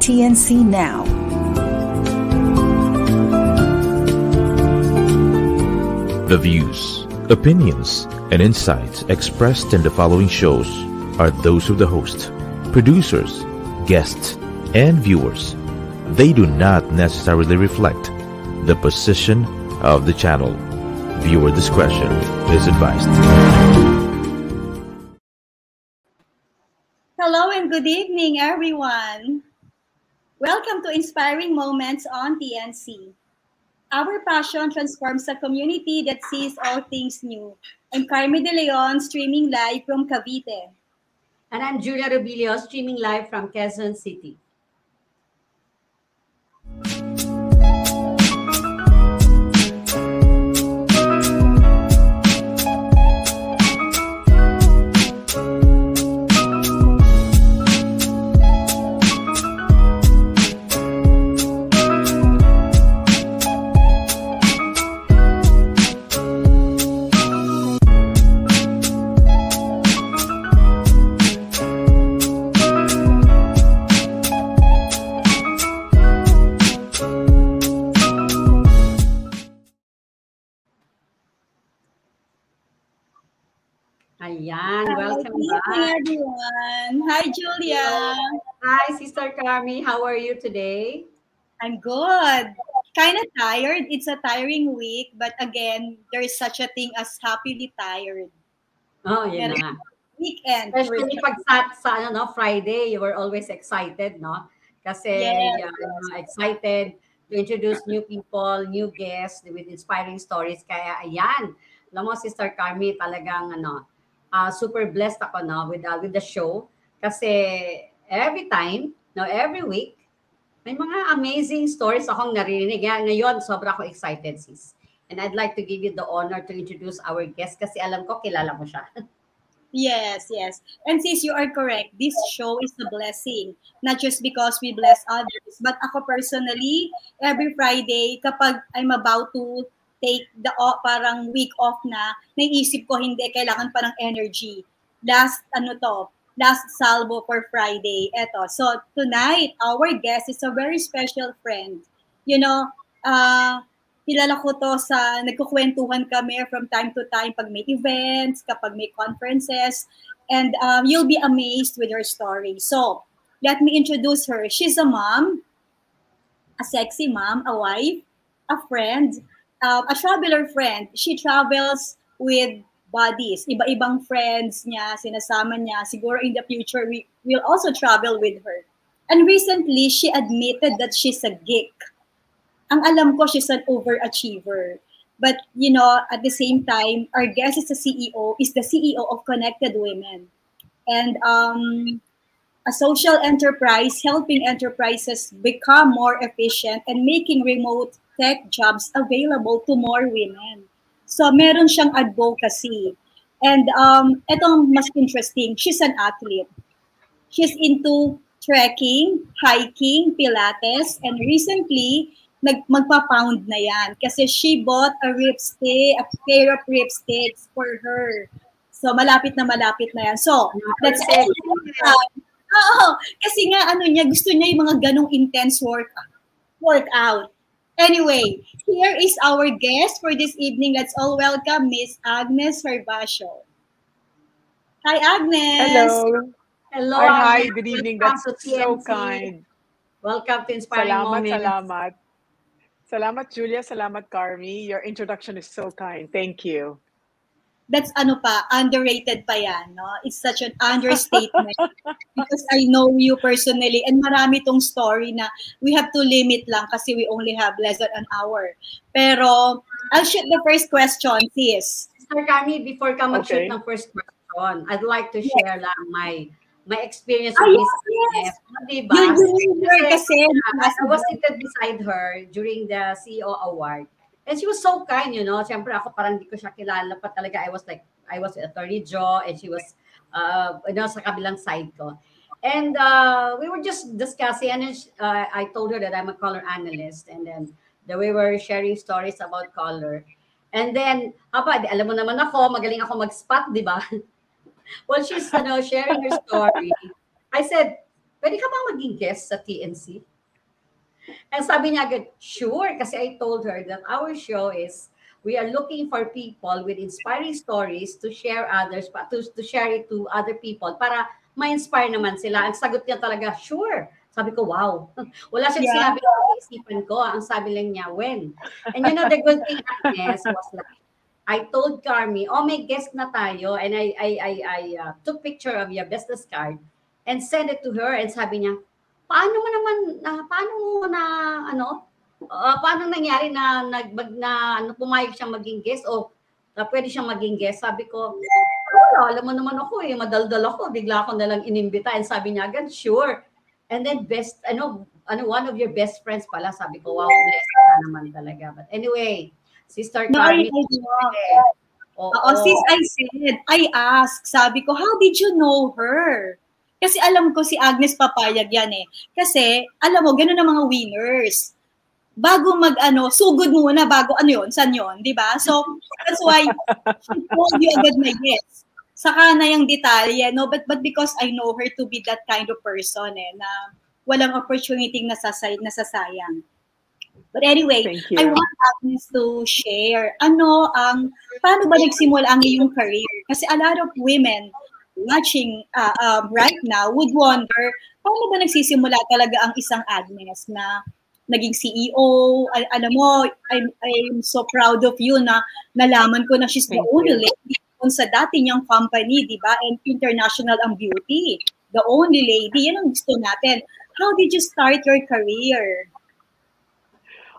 TNC Now. The views, opinions, and insights expressed in the following shows are those of the host, producers, guests, and viewers. They do not necessarily reflect the position of the channel. Viewer discretion is advised. Hello and good evening, everyone. Welcome to Inspiring Moments on TNC. Our passion transforms a community that sees all things new. I'm Carmen De Leon, streaming live from Cavite. And I'm Julia Rubilio, streaming live from Quezon City. Ayan, welcome back. evening, everyone. Hi, Julia. Hi, Sister Carmi. How are you today? I'm good. Kind of tired. It's a tiring week, but again, there's such a thing as happily tired. Oh, yeah. Na. Weekend. Especially pag sa, sa ano, no, Friday, you were always excited, no? Kasi Yes. yeah, ano, excited to introduce new people, new guests with inspiring stories. Kaya ayan, alam mo, Sister Carmi, talagang ano, ah, super blessed ako no, with, uh, with the show. Kasi every time, no, every week, may mga amazing stories akong naririnig. Kaya ngayon, sobra ako excited, sis. And I'd like to give you the honor to introduce our guest kasi alam ko, kilala mo siya. Yes, yes. And sis, you are correct. This show is a blessing. Not just because we bless others, but ako personally, every Friday, kapag I'm about to take the o- parang week off na, naisip ko hindi, kailangan pa ng energy. Last, ano to, last salvo for Friday. Eto. So, tonight, our guest is a very special friend. You know, uh, kilala ko to sa nagkukwentuhan kami from time to time pag may events, kapag may conferences, and um, you'll be amazed with her story. So, let me introduce her. She's a mom, a sexy mom, a wife, a friend, um, a traveler friend. She travels with buddies, iba-ibang friends niya, sinasama niya. Siguro in the future, we will also travel with her. And recently, she admitted that she's a geek ang alam ko she's an overachiever. But you know, at the same time, our guest is the CEO, is the CEO of Connected Women. And um, a social enterprise helping enterprises become more efficient and making remote tech jobs available to more women. So meron siyang advocacy. And um, etong mas interesting, she's an athlete. She's into trekking, hiking, pilates, and recently, nag magpa-pound na yan kasi she bought a ripstick, a pair of ripsticks for her. So malapit na malapit na yan. So, that's it. Oo, kasi nga ano niya, gusto niya yung mga ganong intense work workout. Anyway, here is our guest for this evening. Let's all welcome Miss Agnes Herbacio. Hi, Agnes. Hello. Hello. Hi, hi. Good evening. Welcome That's to so kind. Welcome to Inspiring Salamat, Moments. salamat. Salamat, Julia. Salamat, Carmi. Your introduction is so kind. Thank you. That's ano pa, underrated pa yan, no? It's such an understatement because I know you personally and marami tong story na we have to limit lang kasi we only have less than an hour. Pero, I'll shoot the first question, sis. Sister Carmi, before ka mag-shoot Okay. ng first question, I'd like to share lang my my experience with yes, Miss yes. Agnes. Diba? You knew her kasi. I I was seated beside her during the CEO award. And she was so kind, you know. Siyempre ako parang hindi ko siya kilala pa talaga. I was like, I was Attorney Joe and she was, uh, you know, sa kabilang side ko. And uh, we were just discussing and then uh, I told her that I'm a color analyst and then that we were sharing stories about color. And then, apa, di, alam mo naman ako, magaling ako mag-spot, di ba? While she's you know, sharing her story, I said, pwede ka bang maging guest sa TNC? And sabi niya agad, sure, kasi I told her that our show is, we are looking for people with inspiring stories to share others, to, to share it to other people para ma-inspire naman sila. Ang sagot niya talaga, sure. Sabi ko, wow. Wala siyang Yeah. sinabi sa isipan ko. Ang sabi lang niya, when? And you know, the good thing, Agnes, was like, I told Carmi, oh, may guest na tayo. And I, I, I, I uh, took picture of your business card and send it to her. And sabi niya, paano mo naman, na, paano mo na, ano, uh, paano nangyari na, nag, mag- na ano, pumayag siyang maging guest o na pwede siyang maging guest? Sabi ko, wala, alam mo naman ako eh, madaldal ako, bigla ako nalang inimbita. And sabi niya agad, sure. And then best, ano, ano, one of your best friends pala, sabi ko, wow, blessed ka naman talaga. But anyway, Sister No, Carmi, I- I know. Oo. Oo, since I said, I asked, sabi ko, how did you know her? Kasi alam ko si Agnes papayag yan eh. Kasi, alam mo, ganun ang mga winners. Bago mag, ano, sugod muna, bago ano yun, san yun, di ba? So, that's why she told you agad na yes. Saka na yung detalye, no? But, but because I know her to be that kind of person eh, na walang opportunity nasasay, nasasayang. But anyway. I want Agnes to share, ano ang, paano ba nagsimula ang iyong career? Kasi a lot of women watching uh, um, right now would wonder, paano ba nagsisimula talaga ang isang Agnes na naging CEO? Al- alam mo, I'm, I'm so proud of you na nalaman ko na she's the only lady sa dati niyang company, di ba? And international ang beauty. The only lady. Yan ang gusto natin. How did you start your career?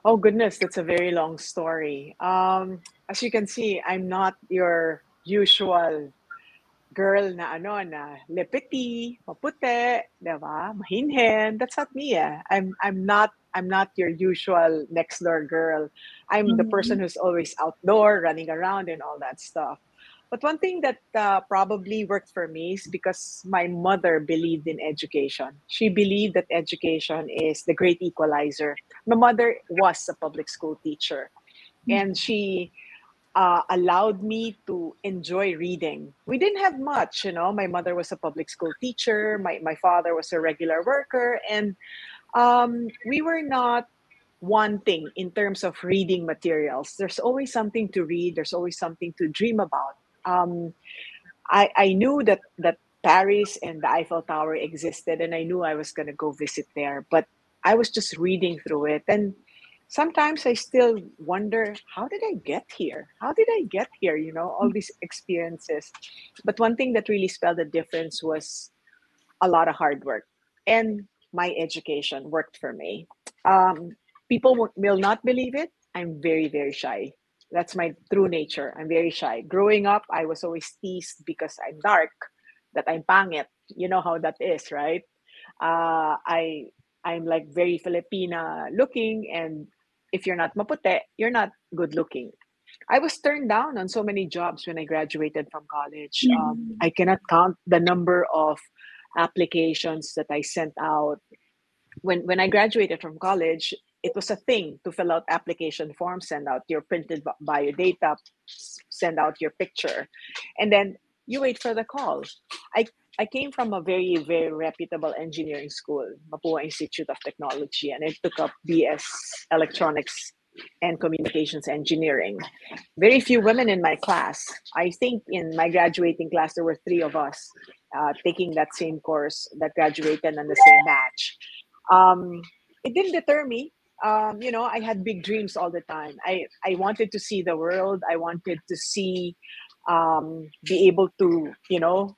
Oh goodness, that's a very long story. Um, as you can see, I'm not your usual girl na ano na lepeti, maputi, 'di ba? Mahinhin. That's not me. Eh. I'm I'm not I'm not your usual next door girl. I'm the Mhm. person who's always outdoor, running around and all that stuff. But one thing that uh, probably worked for me is because my mother believed in education. She believed that education is the great equalizer. My mother was a public school teacher, and she uh, allowed me to enjoy reading. We didn't have much, you know. My mother was a public school teacher. My my father was a regular worker, and um, we were not wanting in terms of reading materials. There's always something to read. There's always something to dream about. Um, I I knew that that Paris and the Eiffel Tower existed, and I knew I was gonna go visit there. But I was just reading through it, and sometimes I still wonder, how did I get here? How did I get here? You know, all these experiences. But one thing that really spelled the difference was a lot of hard work, and my education worked for me. Um, people will will not believe it. I'm very very shy. That's my true nature. I'm very shy. Growing up, I was always teased because I'm dark, that I'm pangit. You know how that is, right? Uh, I I'm like very Filipina looking, and if you're not maputi, you're not good looking. I was turned down on so many jobs when I graduated from college. Um, I cannot count the number of applications that I sent out. When when I graduated from college, it was a thing to fill out application forms, send out your printed bi- biodata, s- send out your picture, and then you wait for the call. I I came from a very very reputable engineering school, Mapua Institute of Technology, and I took up BS Electronics and Communications Engineering. Very few women in my class. I think in my graduating class there were three of us uh, taking that same course that graduated on the same batch. Um, it didn't deter me um, you know, I had big dreams all the time. I, I wanted to see the world. I wanted to see, um, be able to, you know,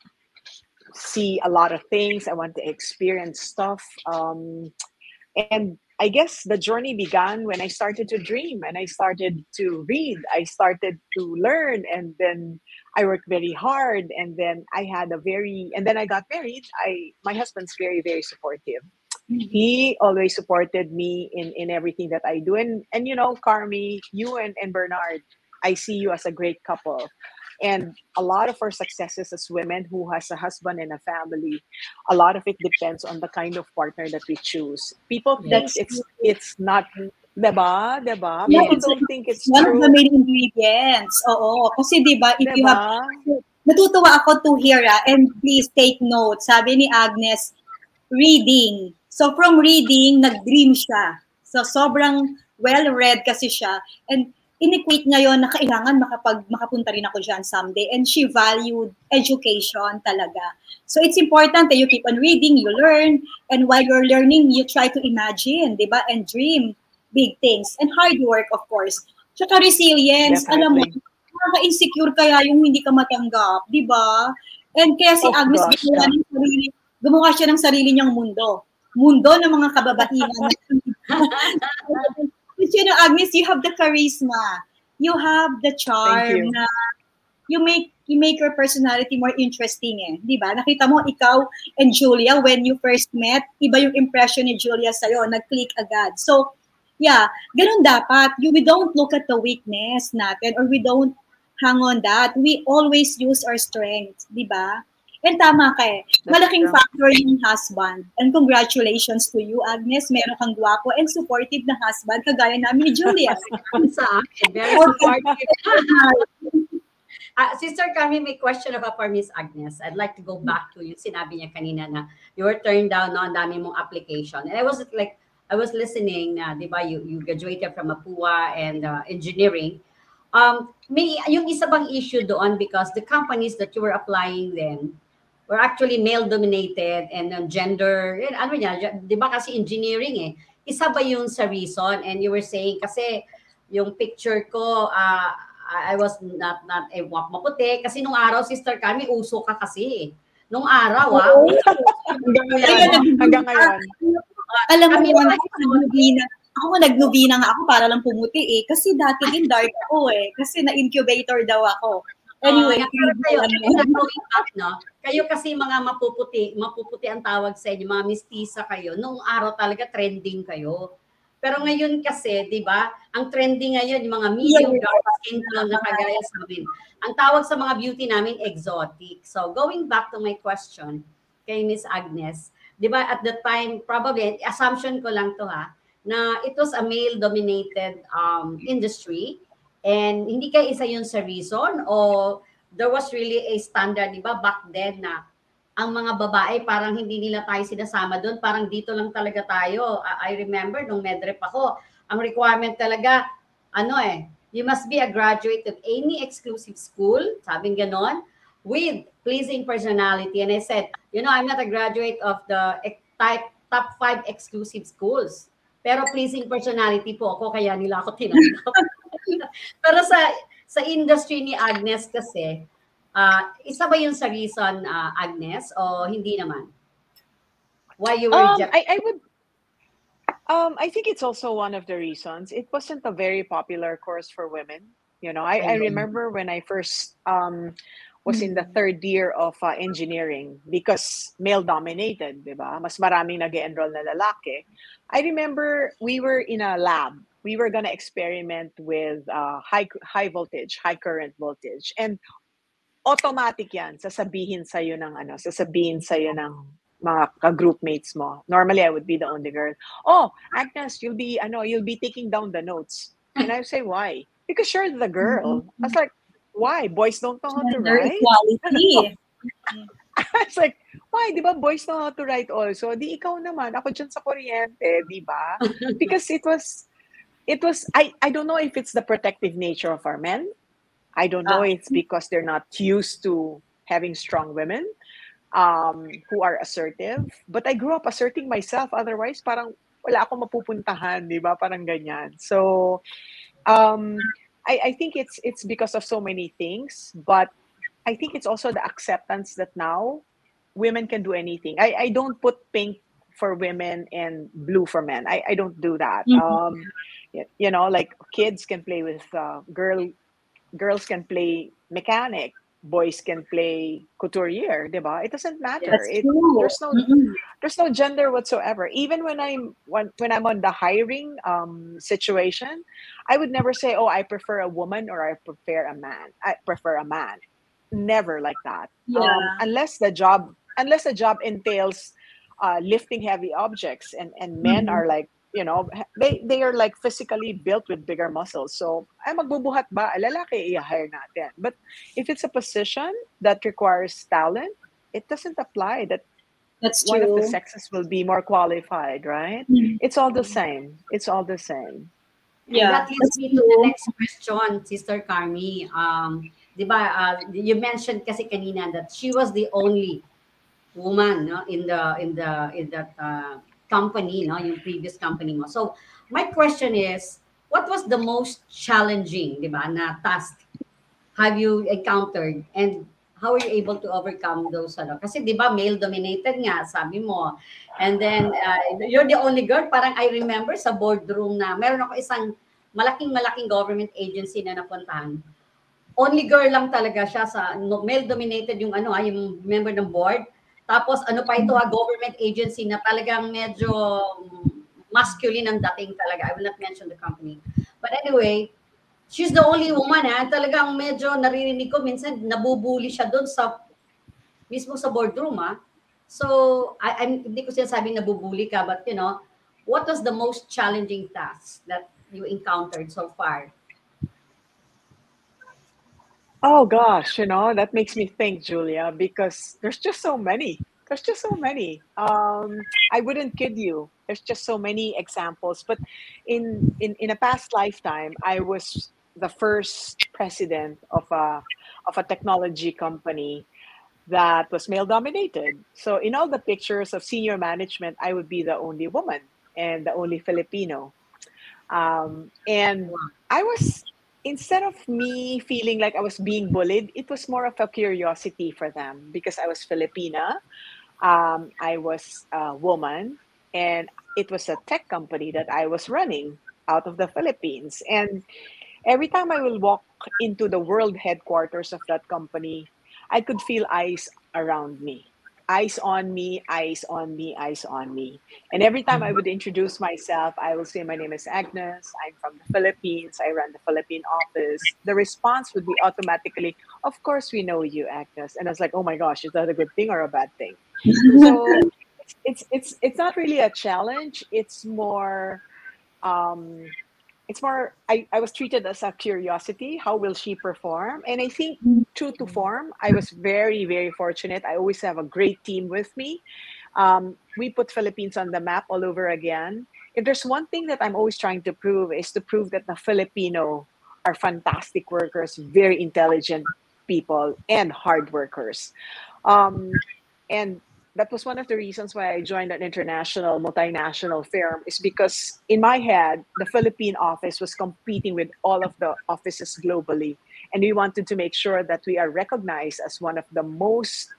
see a lot of things. I want to experience stuff. Um, and I guess the journey began when I started to dream and I started to read. I started to learn, and then I worked very hard, and then I had a very, and then I got married. I my husband's very very supportive. He always supported me in in everything that I do, and and you know, Carmi, you and and Bernard, I see you as a great couple. And a lot of our successes as women who has a husband and a family, a lot of it depends on the kind of partner that we choose. People think That's it's it's not Diba? Diba? Yeah, People it's don't like think it's One of true. the main ingredients. Oo. Kasi di ba, if you have Diba? natutuwa ako to hear ah, and please take note. Sabi ni Agnes, reading. So from reading, nag-dream siya. So sobrang well-read kasi siya. And in-equate niya yun na kailangan makapag, makapunta rin ako dyan someday. And she valued education talaga. So it's important that you keep on reading, you learn, and while you're learning, you try to imagine, di ba? And dream big things. And hard work, of course. Tsaka resilience. Alam mo, Definitely. nakaka-insecure kaya yung hindi ka matanggap, di ba? And kaya si Oh, Agnes gosh, gumawa ng sarili, gumawa siya ng sarili niyang mundo. Mundo ng mga kababaihan. You know, Agnes, you have the charisma. You have the charm Thank you. na you make you make your personality more interesting eh. Di ba? Nakita mo, ikaw and Julia, when you first met, iba yung impression ni Julia sa'yo. Nag-click agad. So, yeah, ganun dapat. You, we don't look at the weakness natin or we don't hang on that. We always use our strength, di ba? And tama ka eh. Malaking factor yung husband. And congratulations to you, Agnes. Meron kang gwapo and supportive na husband, kagaya namin ni Julia. Sa akin, very supportive. Ah, Sister Carmi, may question ako for Miss Agnes. I'd like to go back to yung sinabi niya kanina na you were turned down no, ang dami mong application. And I was like, I was listening na, di ba, you, you graduated from Mapua and uh, engineering. Um, may yung isa bang issue doon because the companies that you were applying then were actually male dominated and uh, gender, eh, ano niya, di ba kasi engineering eh. Isa ba yun sa reason? And you were saying kasi yung picture ko, ah, I was not not a maputi kasi nung araw sister kami uso ka kasi. Nung araw ah. Oo. Hanggang ngayon. Hanggang ngayon. Alam mo naman, ako nagnubina. Nga ako para lang pumuti eh. Kasi dati din dark ako eh. Kasi na-incubator daw ako. Anyway, Oh, pero kayo, na up, no? Kayo kasi mga mapuputi, mapuputi ang tawag sa inyo, mga mistisa kayo. Nung araw talaga trending kayo. Pero ngayon kasi, di ba, ang trending ngayon, yung mga medium dark skin tone na kagaya sa amin. Ang tawag sa mga beauty namin, exotic. So, going back to my question kay Miss Agnes, di ba, at the time, probably, assumption ko lang to ha, na it was a male-dominated um, industry and hindi kaya isa yun sa reason o there was really a standard, di ba, back then na ang mga babae parang hindi nila tayo sinasama doon, parang dito lang talaga tayo. I remember nung medrep ako, ang requirement talaga, ano eh, you must be a graduate of any exclusive school, sabing ganon, with pleasing personality. And I said, you know, I'm not a graduate of the type top five exclusive schools. Pero pleasing personality po ako, kaya nila ako tinanggap. Pero sa sa industry ni Agnes kasi, ah, isa ba yun sa reason, ah, Agnes, o hindi naman? Why you were Um, rejected? I, I would. Um, I think it's also one of the reasons. It wasn't a very popular course for women. You know, I, I remember when I first um, was in the third year of uh, engineering because male dominated, di ba? Mas maraming nag-enroll na lalaki. I remember we were in a lab. We were gonna experiment with uh, high high voltage, high current voltage, and automatic yan. Sasabihin sa'yo ng ano, sasabihin sa'yo ng mga ka-groupmates mo. Normally, I would be the only girl. Oh, Agnes, you'll be, ano, you'll be taking down the notes. And I say, why? Because you're the girl. I was like, why? Boys don't know how to write? equality. I was like, why? Di ba boys know how to write also? Di ikaw naman. Ako dyan sa kuryente, di ba? Because it was, it was, I, I don't know if it's the protective nature of our men. I don't know Ah. it's because they're not used to having strong women um, who are assertive. But I grew up asserting myself. Otherwise, parang wala akong mapupuntahan, di ba? Parang ganyan. So, um, I, I think it's it's because of so many things, but I think it's also the acceptance that now women can do anything. I, I don't put pink for women and blue for men. I, I don't do that. Mhm. Um, you know, like kids can play with uh, girl, girls can play mechanic, boys can play couturier, diba? It doesn't matter. It, there's no Mm-mm. there's no gender whatsoever. Even when I'm when, when I'm on the hiring um, situation, I would never say, "Oh, I prefer a woman" or "I prefer a man." I prefer a man. Never like that. Yeah. Um, unless the job unless the job entails uh, lifting heavy objects, and and men Mhm. are like you know they they are like physically built with bigger muscles. So ay magbubuhat ba lalaki i-hire natin. But if it's a position that requires talent, it doesn't apply that That's one of the sexes will be more qualified, right? Mhm. It's all the same. It's all the same. And Yeah, that leads me to the next question, Sister Carmi. Um, di ba, uh, you mentioned kasi kanina that she was the only woman no, in the in the in that uh, company, no, yung previous company mo. So, my question is, what was the most challenging, di ba, na task have you encountered and how were you able to overcome those ano? Kasi 'di ba male dominated nga sabi mo. And then uh, you're the only girl parang I remember sa boardroom na meron ako isang malaking malaking government agency na napuntahan. Only girl lang talaga siya sa male dominated yung ano ah, yung member ng board. Tapos ano pa ito ah, government agency na talagang medyo masculine ang dating talaga. I will not mention the company. But anyway, she's the only woman ha. Talagang medyo naririnig ko minsan nabubuli siya doon sa mismo sa boardroom ha. So, I, I'm, hindi ko sinasabing nabubuli ka, but you know, what was the most challenging task that you encountered so far? Oh gosh, you know, that makes me think, Julia, because there's just so many. There's just so many. Um, I wouldn't kid you. There's just so many examples. But in, in in a past lifetime, I was the first president of a of a technology company that was male dominated. So in all the pictures of senior management, I would be the only woman and the only Filipino. Um, and I was instead of me feeling like I was being bullied, it was more of a curiosity for them because I was Filipina. Um, I was a woman, and it was a tech company that I was running out of the Philippines. And every time I will walk into the world headquarters of that company, I could feel eyes around me. Eyes on me, eyes on me, eyes on me. And every time I would introduce myself, I will say, My name is Agnes. I'm from the Philippines. I run the Philippine office. The response would be automatically, Of course, we know you, Agnes. And I was like, Oh my gosh, is that a good thing or a bad thing? so it's, it's it's it's not really a challenge. It's more um it's more I, I was treated as a curiosity how will she perform? And i think true to form i was very very fortunate. I always have a great team with me. Um, we put philippines on the map all over again. If there's one thing that i'm always trying to prove is to prove that the filipino are fantastic workers very intelligent people and hard workers. Um, and that was one of the reasons why I joined an international multinational firm is because in my head the Philippine office was competing with all of the offices globally. And we wanted to make sure that we are recognized as one of the most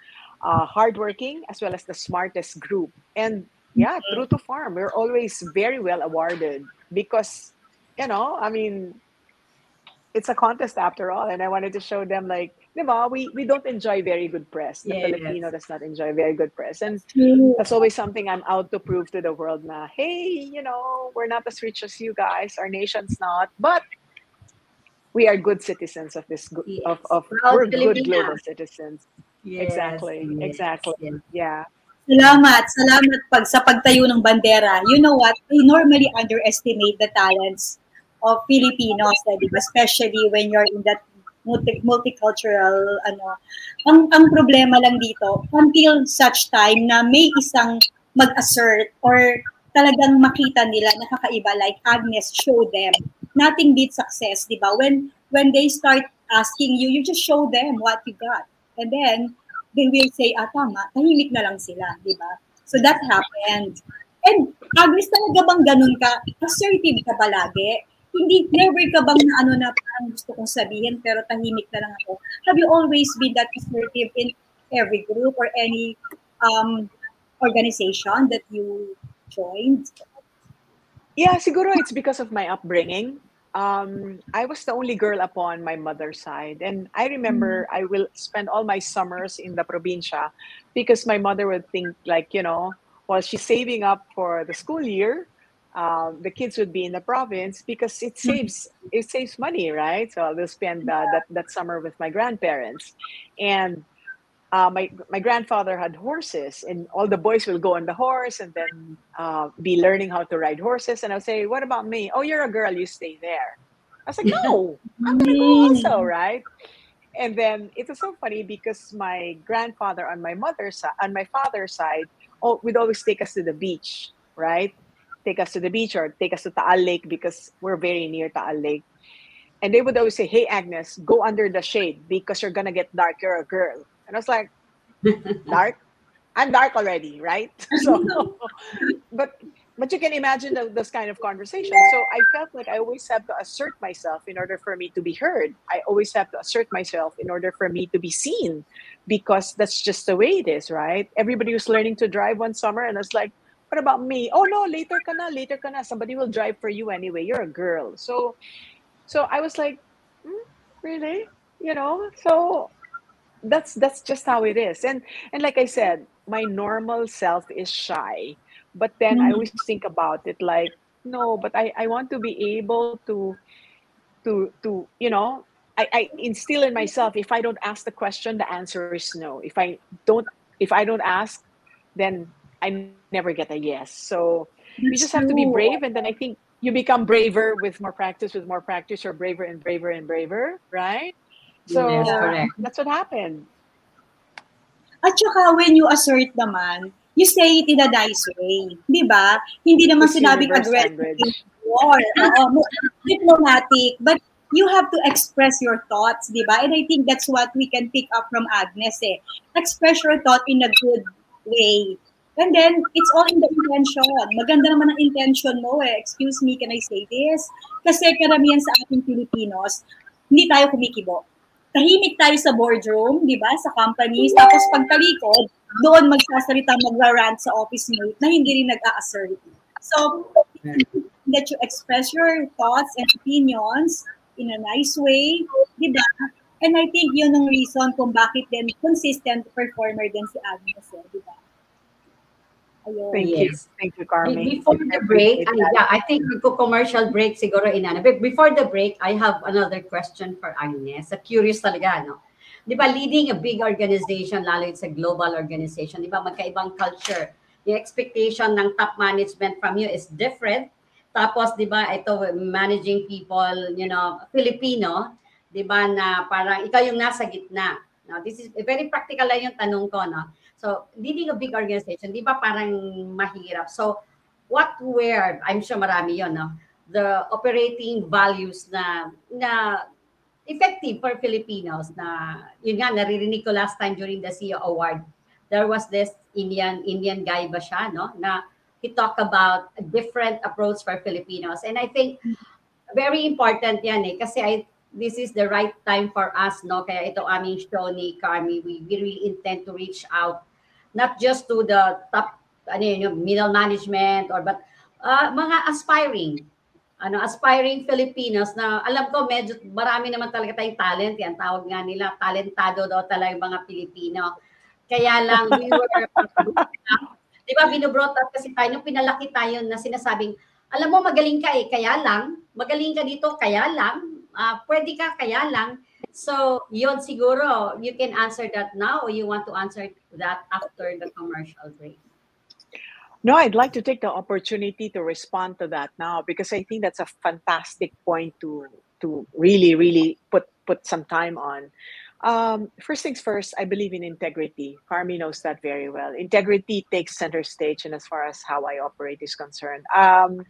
uh, hardworking as well as the smartest group. And yeah true to farm we're always very well awarded because you know I mean it's a contest after all. And I wanted to show them like we we don't enjoy very good press. The Yes. Filipino does not enjoy very good press. And that's always something I'm out to prove to the world na, hey, you know, we're not as rich as you guys. Our nation's not. But we are good citizens of this, go- of, of Proud we're good global citizens. Yes, Exactly, exactly. yes. Yeah. Salamat, salamat pag sa pagtayo ng bandera. You know what? We normally underestimate the talents of Filipinos, eh, di ba? especially when you're in that multi- multicultural ano. Ang ang problema lang dito, until such time na may isang mag-assert or talagang makita nila na kakaiba like Agnes show them. Nothing beats success, di ba? When when they start asking you, you just show them what you got. And then they will say, ah, tama, tahimik na lang sila, di ba? So that happened. And Agnes, talaga bang ganun ka? Assertive ka ba lagi? Hindi, never ka bang na ano na parang gusto kong sabihin pero tahimik na lang ako? Have you always been that assertive in every group or any um, organization that you joined? Yeah, siguro it's because of my upbringing. um, I was the only girl upon my mother's side. And I remember I will spend all my summers in the probinsya because my mother would think, like, you know, while she's saving up for the school year, um, the kids would be in the province because it saves it saves money, right? So I'll spend uh, that that summer with my grandparents, and uh, my my grandfather had horses, and all the boys will go on the horse and then uh, be learning how to ride horses. And I'll say, "What about me? Oh, you're a girl, you stay there." I was like, "No, I'm gonna go also, right?" And then it was so funny because my grandfather on my mother's side, on my father's side, oh, would always take us to the beach, right? Take us to the beach or take us to Taal Lake because we're very near Taal Lake. And they would always say, "Hey, Agnes, go under the shade because you're gonna get dark. You're a girl." And I was like, dark? I'm dark already, right? So, but but you can imagine those kind of conversations. So I felt like I always have to assert myself in order for me to be heard. I always have to assert myself in order for me to be seen, because that's just the way it is, right? Everybody was learning to drive one summer, and I was like, "What about me? Oh no, later kana, later kana. Somebody will drive for you anyway. You're a girl." So, so I was like, "Hmm, really, you know. So that's that's just how it is and and like i said my normal self is shy but then i always think about it like no but i i want to be able to to to you know I, I instill in myself if i don't ask the question the answer is no if i don't if i don't ask then i never get a yes so you just have to be brave and then i think you become braver with more practice with more practice you're braver and braver and braver right so Yes, correct. that's what happened. At saka when you assert naman, you say it in a nice way. Di ba? Hindi naman It's sinabing aggressive or diplomatic, but you have to express your thoughts, di ba? And I think that's what we can pick up from Agnes eh. Express your thought in a good way. And then, it's all in the intention. Maganda naman ang intention mo eh. Excuse me, can I say this? Kasi karamihan sa ating Pilipinos, hindi tayo kumikibo. Tahimik tayo sa boardroom, di ba? Sa companies. Tapos pagtalikod, doon magsasalita, magra-rant sa office mate na hindi rin nag-a-assert. So, that you express your thoughts and opinions in a nice way, di ba? And I think yun ang reason kung bakit din consistent performer din si Agnes, eh, di ba? Ayun. Thank you. Yes. Thank you, Carmen. Before I the break, that. yeah, I think magko-commercial break siguro inana. But before the break, I have another question for Agnes. Sa curious talaga, no? Di ba, leading a big organization, lalo it's a global organization, di ba, magkaibang culture. Yung expectation ng top management from you is different. Tapos, di ba, ito, managing people, you know, Filipino, di ba, na parang ikaw yung nasa gitna. Now, this is very practical lang yung tanong ko, no? So, leading a big organization, di ba parang mahirap? So, what were, I'm sure marami yon no? The operating values na, na effective for Filipinos na, yun nga, naririnig ko last time during the CEO Award, there was this Indian, Indian guy ba siya, no? Na he talked about a different approach for Filipinos. And I think, very important yan eh, kasi I, this is the right time for us, no? Kaya ito aming show ni Carmi, we, we really intend to reach out not just to the top, ano yun, middle management or but uh, mga aspiring, ano, aspiring Filipinos na alam ko medyo marami naman talaga tayong talent yan. Tawag nga nila, talentado daw talaga yung mga Pilipino. Kaya lang, we were, di ba, binubrought up kasi tayo, pinalaki tayo na sinasabing, alam mo, magaling ka eh, kaya lang, magaling ka dito, kaya lang, ah, pwede ka, kaya lang. So, yon siguro, you can answer that now or you want to answer that after the commercial break. No, I'd like to take the opportunity to respond to that now because I think that's a fantastic point to to really, really put put some time on. Um, first things first, I believe in integrity. Carmi knows that very well. Integrity takes center stage, and as far as how I operate is concerned, um,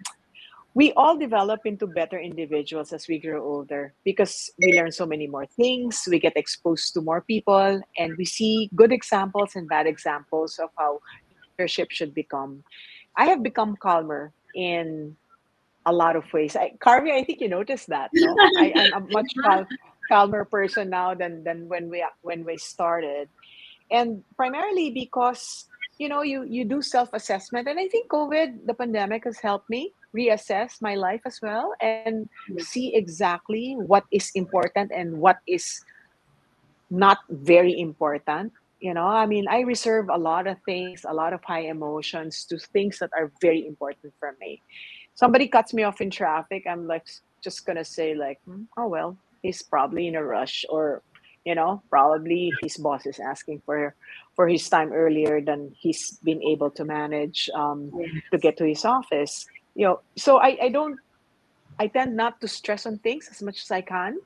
we all develop into better individuals as we grow older because we learn so many more things, we get exposed to more people, and we see good examples and bad examples of how leadership should become. I have become calmer in a lot of ways. I, Carmi, I think you noticed that. No? I, I'm a much cal- calmer person now than than when we when we started, and primarily because you know you you do self assessment, and I think COVID, the pandemic, has helped me reassess my life as well and see exactly what is important and what is not very important you know? I mean i reserve a lot of things a lot of high emotions to things that are very important for me. Somebody cuts me off in traffic i'm like just gonna say like "Hmm, oh well he's probably in a rush or you know probably his boss is asking for for his time earlier than he's been able to manage um, to get to his office you know so I, I don't i tend not to stress on things as much as i can.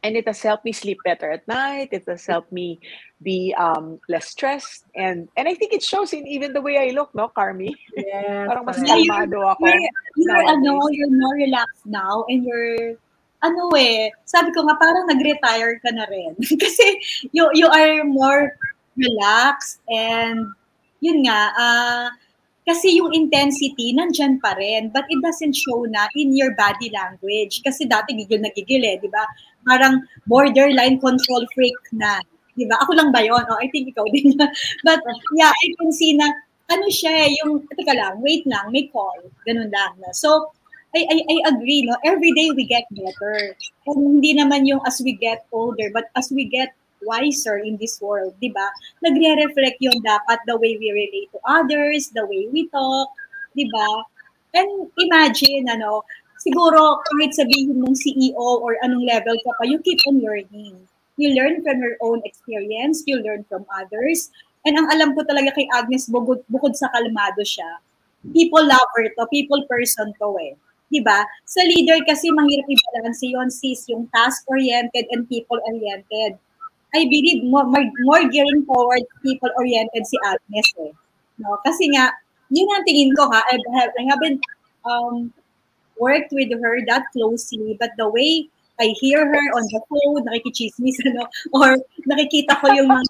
And it has helped me sleep better at night. It has helped me be um, less stressed. And and i think it shows in even the way i look no carmi? Yes, parang mas correct. kalmado ako You're, you're, ano, you're more relaxed now and you're, ano eh, sabi ko nga, parang nag-retire ka na rin. Kasi you, you are more relaxed and yun nga, ah, kasi yung intensity nandyan pa rin, but it doesn't show na in your body language. Kasi dati gigil na gigil eh, di ba? Parang borderline control freak na. Di ba? Ako lang ba yun? Oh, I think ikaw din. but yeah, I can see na ano siya eh, yung, teka lang, wait lang, may call. Ganun lang. No? So, I, I, I agree, no? Every day we get better. And hindi naman yung as we get older, but as we get wiser in this world, di ba? Nagre-reflect yung dapat the way we relate to others, the way we talk, di ba? And imagine, ano, siguro kahit sabihin mong CEO or anong level ka pa, you keep on learning. You learn from your own experience, you learn from others. And ang alam ko talaga kay Agnes, bukod, bukod sa kalmado siya, people lover to, people person to eh. 'Di ba? Sa leader kasi mahirap i-balance yun, sis, yung task-oriented and people-oriented. I believe more, more, more gearing forward people-oriented si Agnes eh. No? Kasi nga, yun ang tingin ko ha, I, have, I haven't um, worked with her that closely, but the way I hear her on the phone, nakikichismis, ano, or nakikita ko yung mga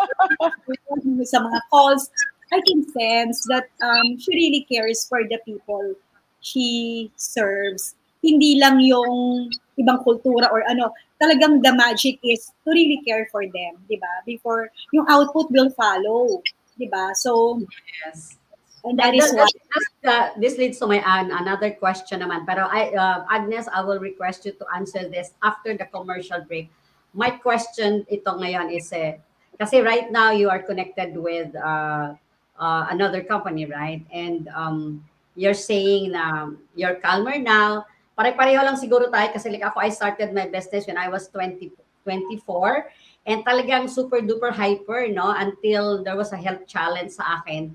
sa mga calls, I can sense that um, she really cares for the people she serves. Hindi lang yung ibang kultura or ano, talagang the magic is to really care for them, di ba? Before, yung output will follow, di ba? So, Yes. and that is why, the- this leads to my an, another question naman. Pero I, uh, Agnes, I will request you to answer this after the commercial break. My question ito ngayon is, eh, kasi right now you are connected with uh, uh, another company, right? And um, you're saying na you're calmer now. Pare-pareho lang siguro tayo kasi like ako, I started my business when I was 20, 24 and talagang super duper hyper, no? Until there was a health challenge sa akin.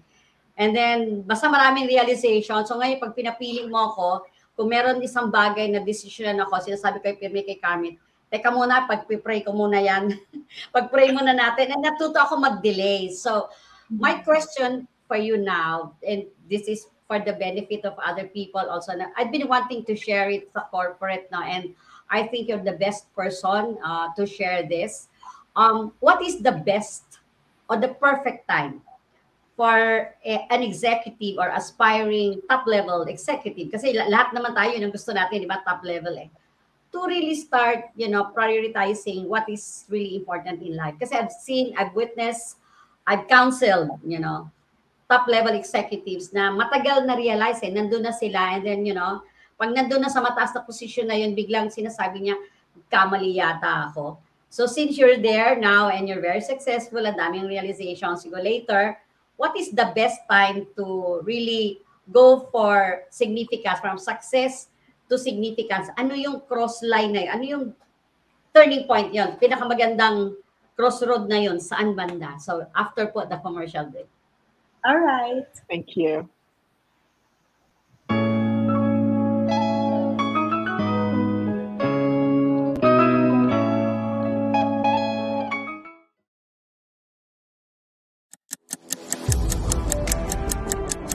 And then, basta maraming realization. So ngayon, pag pinapili mo ako, kung meron isang bagay na decision ako, sinasabi ko kay kay Carmen, teka muna, pag-pray ko muna yan. pag-pray muna natin. And natuto ako mag-delay. So, my question for you now, and this is for the benefit of other people also, I've been wanting to share it sa corporate now, and I think you're the best person uh, to share this. Um, what is the best or the perfect time for a- an executive or aspiring top level executive? Kasi la- lahat naman tayo yun gusto natin di ba? Top level eh. To really start you know prioritizing what is really important in life. Kasi I've seen I've witnessed I've counseled you know top level executives na matagal na realize eh nandun na sila and then you know pag nandun na sa mataas na posisyon na yun biglang sinasabi niya kamali yata ako so since you're there now and you're very successful ang daming realizations you go later what is the best time to really go for significance from success to significance? Ano yung cross line na yun? Ano yung turning point yun? Pinakamagandang crossroad na yun, saan banda? So, after po the commercial break. All right. thank you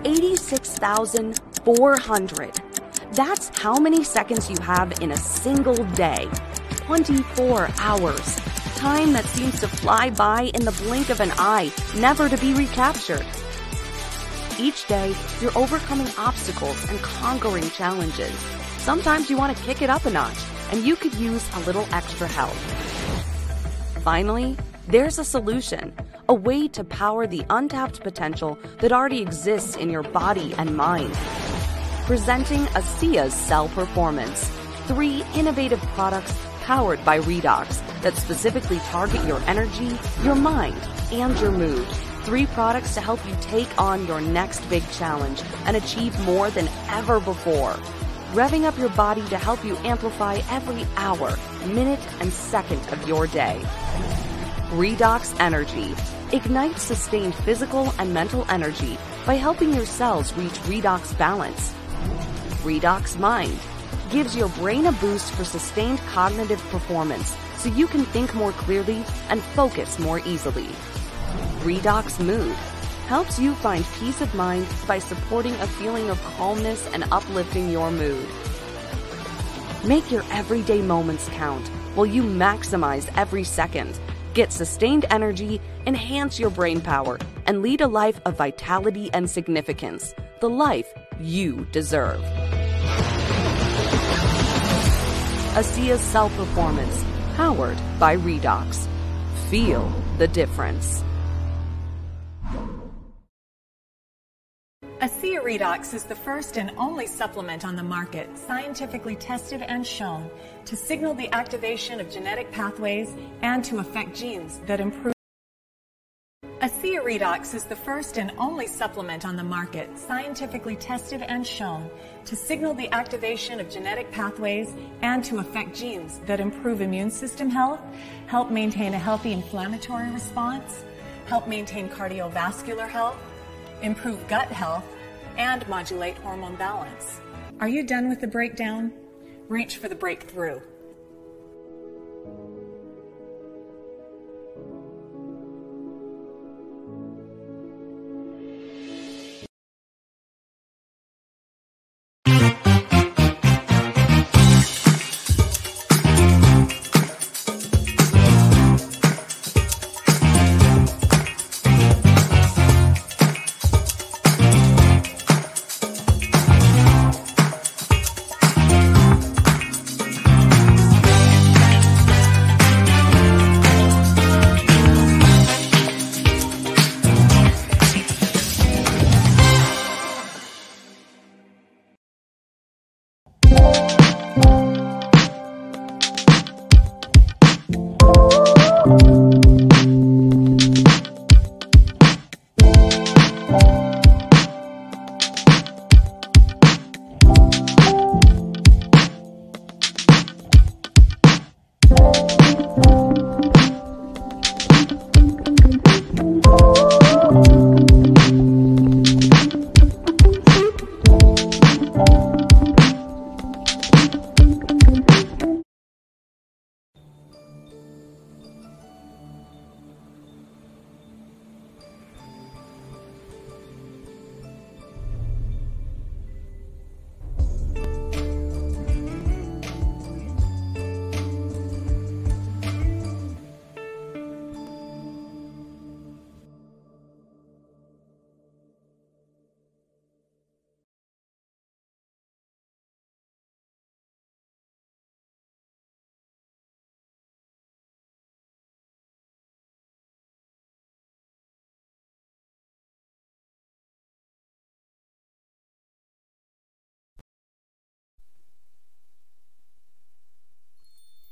Eighty-six thousand four hundred. That's how many seconds you have in a single day. 24 hours. Time that seems to fly by in the blink of an eye, never to be recaptured. Each day, you're overcoming obstacles and conquering challenges. Sometimes you want to kick it up a notch, and you could use a little extra help. Finally, there's a solution. A way to power the untapped potential that already exists in your body and mind. presenting ASEA's Cell Performance. Three innovative products powered by Redox that specifically target your energy, your mind, and your mood. Three products to help you take on your next big challenge and achieve more than ever before. Revving up your body to help you amplify every hour, minute, and second of your day. Redox Energy ignites sustained physical and mental energy by helping your cells reach redox balance. Redox Mind gives your brain a boost for sustained cognitive performance so you can think more clearly and focus more easily. Redox Mood helps you find peace of mind by supporting a feeling of calmness and uplifting your mood. Make your everyday moments count while you maximize every second. Get sustained energy, enhance your brain power, and lead a life of vitality and significance. The life you deserve. ASEA's Cell Performance, powered by Redox. Feel the difference. ASEA Redox is the first and only supplement on the market scientifically tested and shown to signal the activation of genetic pathways and to affect genes that improve. ASEA Redox is the first and only supplement on the market scientifically tested and shown to signal the activation of genetic pathways and to affect genes that improve immune system health, help maintain a healthy inflammatory response, help maintain cardiovascular health, improve gut health, and modulate hormone balance. Are you done with the breakdown? Reach for the breakthrough.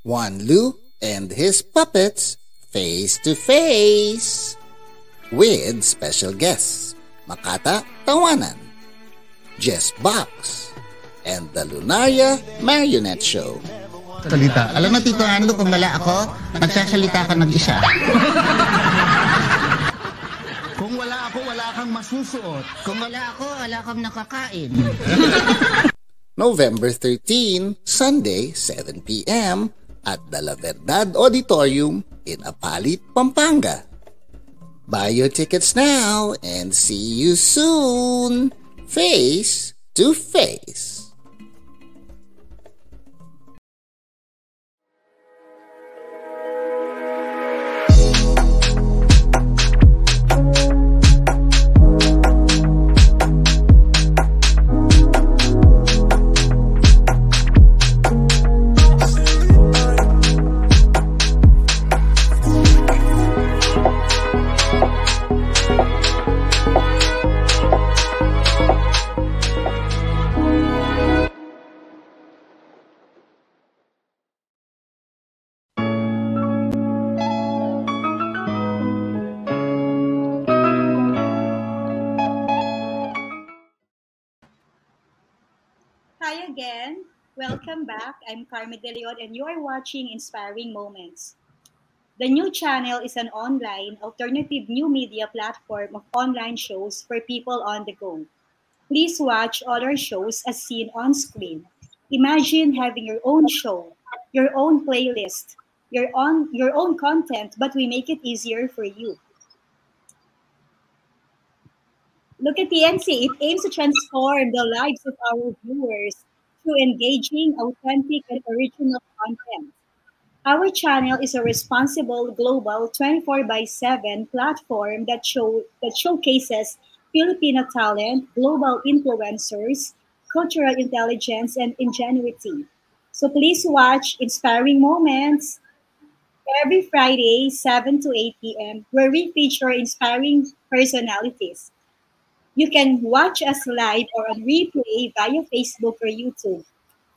Juan Lu and his puppets face to face with special guests Makata Tawanan, Jess Box, and the Lunaria Marionette Show. Salita. Alam mo, Tito Ando, kung wala ako, nagsasalita ka nag-isa. kung wala ako, wala kang masusuot. Kung wala ako, wala kang nakakain. November 13, Sunday, 7 p.m. at the La Verdad Auditorium in Apalit, Pampanga. Buy your tickets now and see you soon, face to face. Back. I'm Carmen De Leon, and you are watching Inspiring Moments. The new channel is an online, alternative new media platform of online shows for people on the go. Please watch other shows as seen on screen. Imagine having your own show, your own playlist, your own your own content, but we make it easier for you. Look at TNC. It aims to transform the lives of our viewers engaging, authentic, and original content. Our channel is a responsible global 24 by 7 platform that show that showcases Filipino talent, global influencers, cultural intelligence, and ingenuity. So please watch Inspiring Moments every Friday, 7 to 8 p.m., where we feature inspiring personalities. You can watch us live or on replay via Facebook or YouTube.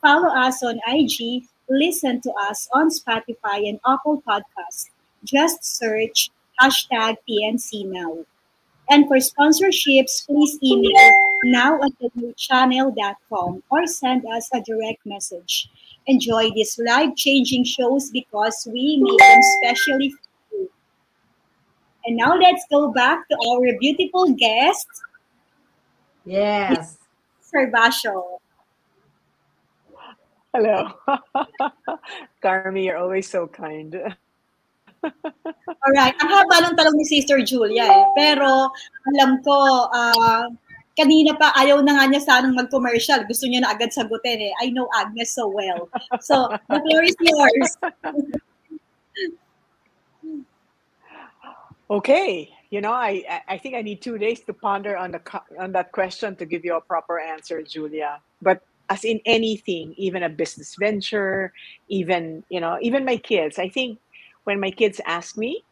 Follow us on IG, listen to us on Spotify and Apple Podcasts. Just search hashtag PNC Now. And for sponsorships, please email now at thechannel.com or send us a direct message. Enjoy these life-changing shows because we make them specially for you. And now let's go back to our beautiful guest, Yes. Sir Basho. Hello. Carmi, you're always so kind. Alright, ang haba ng talong ni Sister Julia eh. Pero alam ko, ah, kanina pa ayaw na nga niya sanang mag-commercial. Gusto niya na agad sagutin eh. I know Agnes so well. So, the floor is yours. Okay, you know, I I- think I need two days to ponder on the on that question to give you a proper answer, Julia. But as in anything, even a business venture, even you know, even my kids, I think when my kids ask me,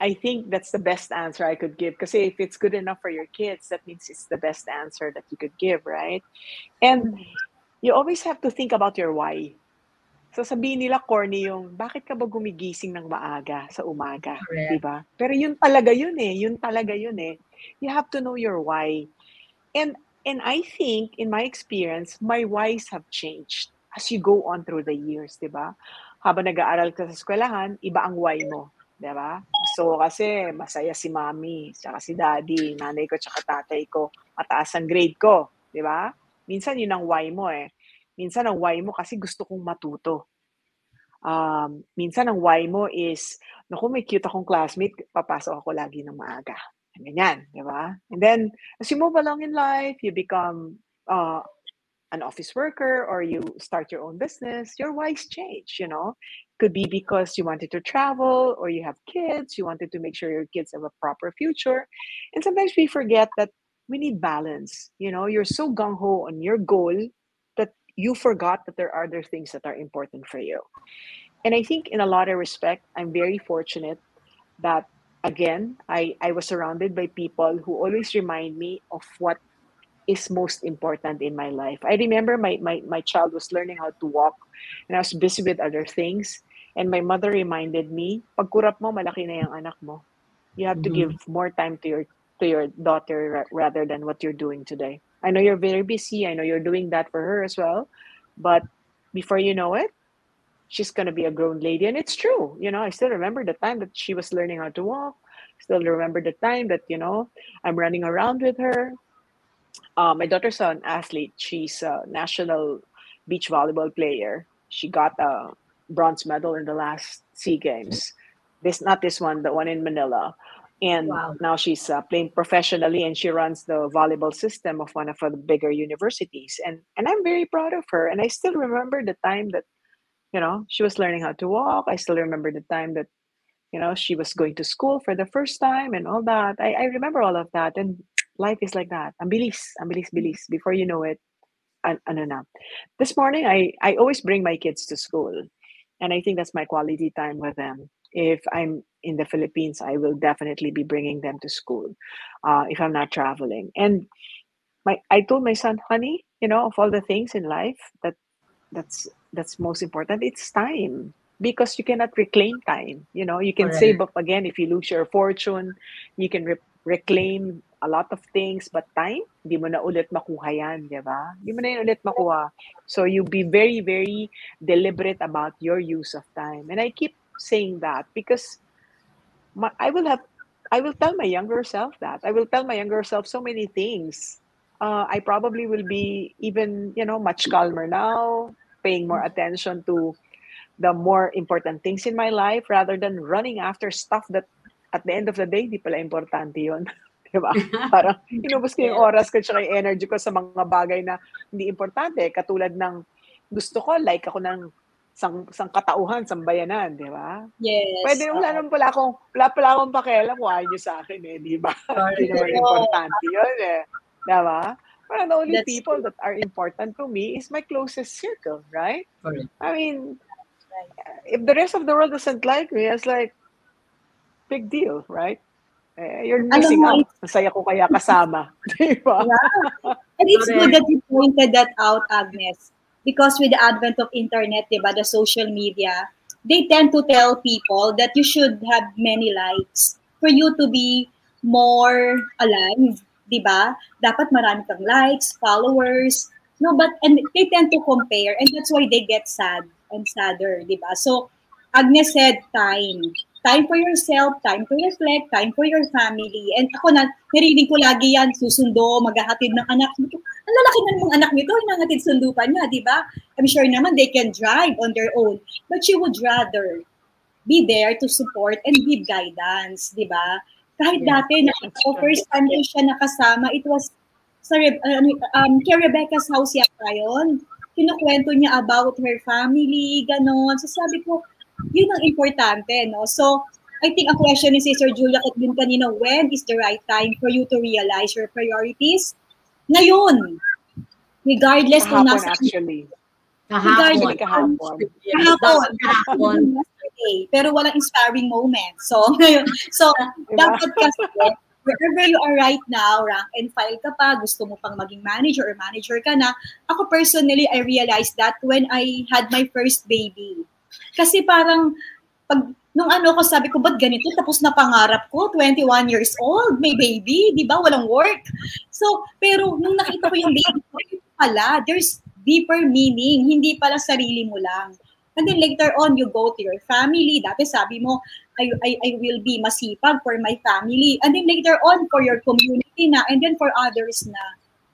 I think that's the best answer I could give. Because if it's good enough for your kids, that means it's the best answer that you could give, right? And mm-hmm. you always have to think about your why. So sabihin nila corny yung, bakit ka ba gumigising ng maaga sa umaga? Correct. Di ba? Pero yun talaga yun eh. Yun talaga yun eh. You have to know your why. And and I think, in my experience, my whys have changed as you go on through the years, di ba? Habang nag-aaral ka sa eskwelahan, iba ang why mo. Di ba? So, kasi masaya si mami, tsaka si daddy, nanay ko, tsaka tatay ko, mataas ang grade ko. Di ba? Minsan yun ang why mo eh. Minsan ang why mo kasi gusto kong matuto. Um, minsan ang why mo is, naku, may cute akong classmate, papasok ako lagi ng maaga. Ganyan, di ba? And then, as you move along in life, you become uh, an office worker or you start your own business, your whys change, you know? Could be because you wanted to travel or you have kids, you wanted to make sure your kids have a proper future. And sometimes we forget that we need balance. You know, you're so gung ho on your goal you forgot that there are other things that are important for you. And I think, in a lot of respect, I'm very fortunate that, again, I, I was surrounded by people who always remind me of what is most important in my life. I remember my, my, my child was learning how to walk and I was busy with other things. And my mother reminded me, pag kurap mo, malaki na yung anak mo. You have to Mhm. give more time to your to your daughter rather than what you're doing today. I know you're very busy. I know you're doing that for her as well. But before you know it, she's going to be a grown lady. And it's true. You know, I still remember the time that she was learning how to walk. Still remember the time that, you know, I'm running around with her. Uh, my daughter's an athlete. She's a national beach volleyball player. She got a bronze medal in the last SEA Games. This, not this one, the one in Manila. And Wow. now she's uh, playing professionally and she runs the volleyball system of one of the bigger universities. And, and I'm very proud of her. And I still remember the time that, you know, she was learning how to walk. I still remember the time that, you know, she was going to school for the first time and all that. I, I remember all of that. And life is like that. Ang bilis, ang bilis, bilis. Before you know it, an- ano na. This morning, I, I always bring my kids to school. And I think that's my quality time with them. If I'm in the Philippines, I will definitely be bringing them to school uh, if I'm not traveling. And my, I told my son, honey, you know, of all the things in life that that's that's most important, it's time because you cannot reclaim time. You know, you can Correct. save up again if you lose your fortune. You can re- reclaim a lot of things, but time, hindi mo na ulit makuha yan, di ba? Hindi mo na yun ulit makuha. So you be very, very deliberate about your use of time. And I keep saying that because my, I will have, I will tell my younger self that. I will tell my younger self so many things. Uh, I probably will be even, you know, much calmer now, paying more attention to the more important things in my life rather than running after stuff that at the end of the day, di pala importante yun. di ba? Parang inubos ko yung oras ko tsaka yung energy ko sa mga bagay na hindi importante. Katulad ng gusto ko, like ako ng sang, sang katauhan, sambayanan, di ba? Yes. Pwede, wala naman pala akong, wala pala akong pakialam kung ayaw nyo sa akin eh, di ba? Hindi naman importante yun eh. Di ba? Parang the only That's people that are important to me is my closest circle, right? Correct. I mean, if the rest of the world doesn't like me, it's like, big deal, right? Eh, you're Alam missing mo, out. Masaya ko kaya kasama. Di ba? And it's good that you pointed that out, Agnes. Because with the advent of internet, diba, the social media, they tend to tell people that you should have many likes for you to be more alive, diba? Dapat marami kang likes, followers, no, but, and they tend to compare, and that's why they get sad and sadder, diba? So, Agnes said time. Time for yourself, time to reflect, time for your family. And ako na, narinig ko lagi yan, susundo, maghahatid ng anak. Ang lalaki na ng anak nito, hinangatid sundo pa niya, di ba? I'm sure naman they can drive on their own. But she would rather be there to support and give guidance, di ba? Kahit Yeah, dati, na true. first time ko siya nakasama, it was sa Re- ano, um, kay Rebecca's house yata yun. Kinukwento niya about her family, ganon. So sabi ko, yun ang importante, no? So, I think ang question ni Sister Julia at din kanina, when is the right time for you to realize your priorities? Ngayon. Regardless kung Kahapon nasa actually. Kahapon. Kahapon. Kahapon. yesterday, pero walang inspiring moment. So, ngayon, so Diba? dapat kasi, wherever you are right now, rank and file ka pa, gusto mo pang maging manager or manager ka na, ako personally, I realized that when I had my first baby. Kasi parang, pag, nung ano ko, sabi ko, ba't ganito? Tapos na pangarap ko, 21 years old, may baby, di ba? Walang work. So, pero nung nakita ko yung baby ko, pala, there's deeper meaning, hindi pala sarili mo lang. And then later on, you go to your family. Dati sabi mo, I, I, I will be masipag for my family. And then later on, for your community na. And then for others na.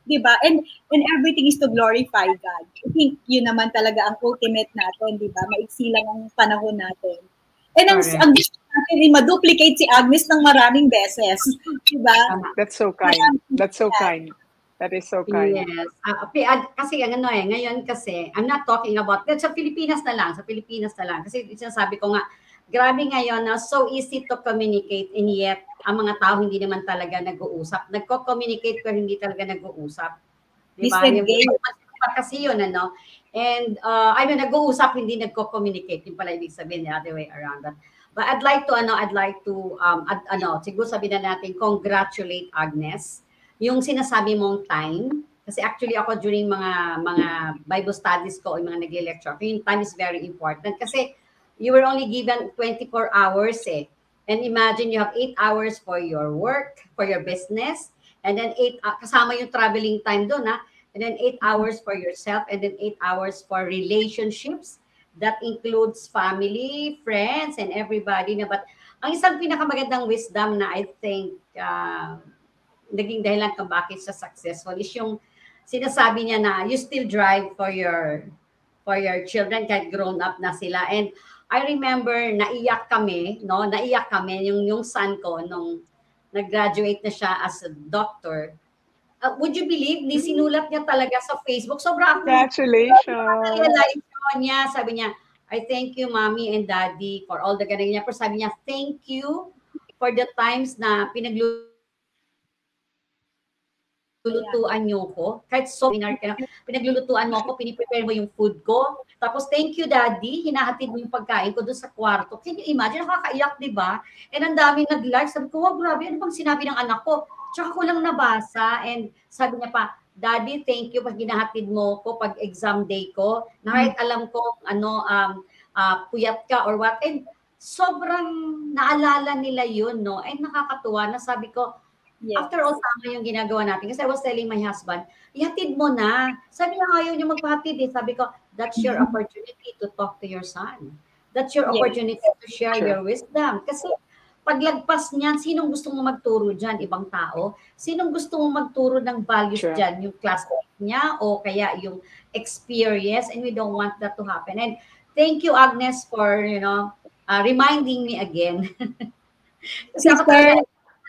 Diba? And, and everything is to glorify God. I think yun naman talaga ang ultimate natin, diba? Maiksi lang ang panahon natin. And ang, Correct. ang gusto natin ay maduplicate si Agnes ng maraming beses. Diba? That's so kind. That's so kind. That is so kind. Yes. Ah, okay, ah, kasi ang ano eh, ngayon kasi, I'm not talking about, that sa Pilipinas na lang, sa Pilipinas na lang. Kasi sinasabi ko nga, grabe ngayon na so easy to communicate and yet, ang mga tao hindi naman talaga nag-uusap. Nagko-communicate pero hindi talaga nag-uusap. Di ba? Kasi yun, ano. And, uh, I mean, nag-uusap, hindi nagko-communicate. Yung pala ibig sabihin, the other way around. But, but I'd like to, ano, I'd like to, um, ad, ano, siguro sabihin na natin, congratulate Agnes yung sinasabi mong time, kasi actually ako during mga mga Bible studies ko, yung mga nagle-lecture, ako, yung time is very important kasi you were only given 24 hours eh. And imagine you have 8 hours for your work, for your business, and then 8, uh, kasama yung traveling time doon ha, and then 8 hours for yourself, and then 8 hours for relationships. That includes family, friends, and everybody na. But ang isang pinakamagandang wisdom na I think uh, naging dahilan kung bakit siya successful is yung sinasabi niya na you still drive for your for your children kahit grown up na sila and I remember naiyak kami no? Naiyak kami yung yung son ko nung nag-graduate na siya as a doctor. Uh, would you believe? Ni sinulat niya talaga sa Facebook. Sobra ako Congratulations. realize niya. Sabi niya I thank you mommy and daddy for all the ganun niya. Pero sabi niya thank you for the times na pinaglu pinaglulutuan niyo ko. Kahit so inar ka na, pinaglulutuan mo ako, piniprepare mo yung food ko. Tapos, thank you, daddy. Hinahatid mo yung pagkain ko doon sa kwarto. Can you imagine? Nakakaiyak, di ba? And ang dami nag-like. Sabi ko, wow, grabe. Ano bang sinabi ng anak ko? Tsaka ko lang nabasa. And sabi niya pa, Daddy, thank you pag ginahatid mo ko pag exam day ko. Na kahit alam ko ano um ah, puyat ka or what. And sobrang naalala nila yun, no? And nakakatuwa na sabi ko, Yes. After all, tama yung ginagawa natin. Kasi I was telling my husband, ihatid mo na. Sabi niya, ayaw niya magpahatid eh. Sabi ko, that's your opportunity to talk to your son. That's your Yes. opportunity to share Sure. your wisdom. Kasi paglagpas niyan, sinong gusto mo magturo dyan? Ibang tao? Sinong gusto mo magturo ng values Sure. dyan? Yung classmate niya o kaya yung experience? And we don't want that to happen. And thank you, Agnes, for, you know, uh, reminding me again. Sister,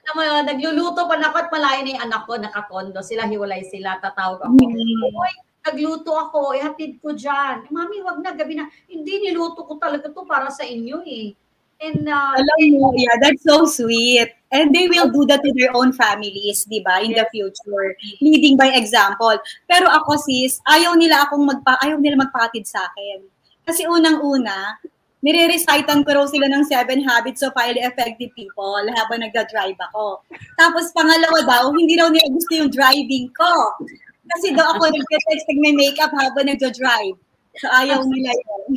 alam mo yun, nagluluto pa na ako at malayo na yung anak ko, nakakondo. Sila, hiwalay sila, tatawag ako. Mm. Uy, nagluto ako, ihatid ko dyan. Mami, wag na, gabi na. Hindi, niluto ko talaga to para sa inyo eh. And, uh, Alam mo, yeah, that's so sweet. And they will do that to their own families, di ba, in the future, leading by example. Pero ako sis, ayaw nila akong magpa ayaw nila magpatid sa akin. Kasi unang-una, nire-recitean ko raw sila ng seven habits of highly effective people habang nagda-drive ako. Tapos pangalawa daw, hindi raw nila gusto yung driving ko. Kasi daw ako nagte-text may makeup habang nagda-drive. So ayaw nila yun.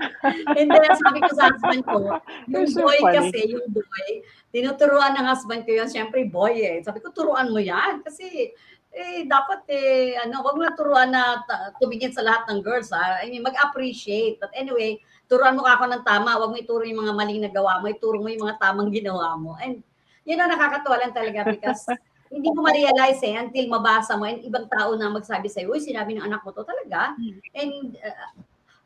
And then, sabi ko sa husband ko, yung so boy funny. kasi, yung boy, tinuturuan ng husband ko yun, syempre boy eh. Sabi ko, turuan mo yan. Kasi, eh, dapat eh, ano, wag mo na turuan na tumingin sa lahat ng girls, ha? I mean, mag-appreciate. But anyway, turuan mo ako ng tama, wag mo ituro yung mga maling nagawa mo, ituro mo yung mga tamang ginawa mo. And, yun ang nakakatuwa lang talaga because hindi mo ma-realize eh until mabasa mo and ibang tao na magsabi sa'yo, uy, sinabi ng anak mo to talaga. And uh,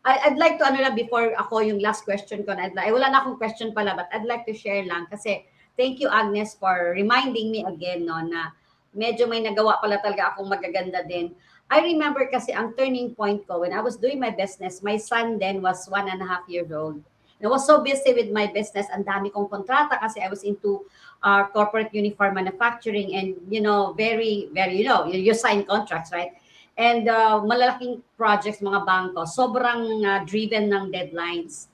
I, I'd like to, ano lang, before ako yung last question ko, na, I'd like, wala na akong question pala, but I'd like to share lang kasi thank you, Agnes, for reminding me again, no, na medyo may nagawa pala talaga akong magaganda din. I remember kasi ang turning point ko when I was doing my business, my son then was one and a half years old. And I was so busy with my business, ang dami kong kontrata kasi I was into uh, corporate uniform manufacturing and, you know, very, very, you know, you, you sign contracts, right? And uh, malalaking projects, mga bangko, sobrang uh, driven ng deadlines.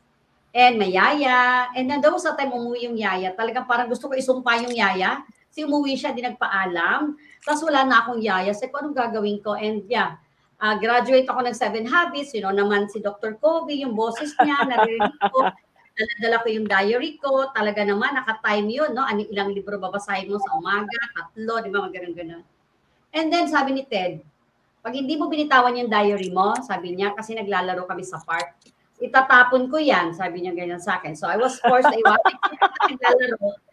And may yaya. And then daw sa time umuwi yung yaya, talagang parang gusto ko isumpa yung yaya. Umuwi siya, di nagpaalam. Tapos wala na akong yaya. Sabi ko, anong gagawin ko? And yeah, uh, graduate ako ng Seven Habits. You know, naman si Dr. Kobe, yung boses niya, naririnig ko. Dala-dala ko yung diary ko. Talaga naman, naka-time yun, no? Ano, ilang libro babasahin mo sa umaga, tatlo, di ba? Mga ganun-ganun. And then sabi ni Ted, pag hindi mo binitawan yung diary mo, sabi niya, kasi naglalaro kami sa park, itatapon ko yan, sabi niya ganyan sa akin. So I was forced ko naglalaro.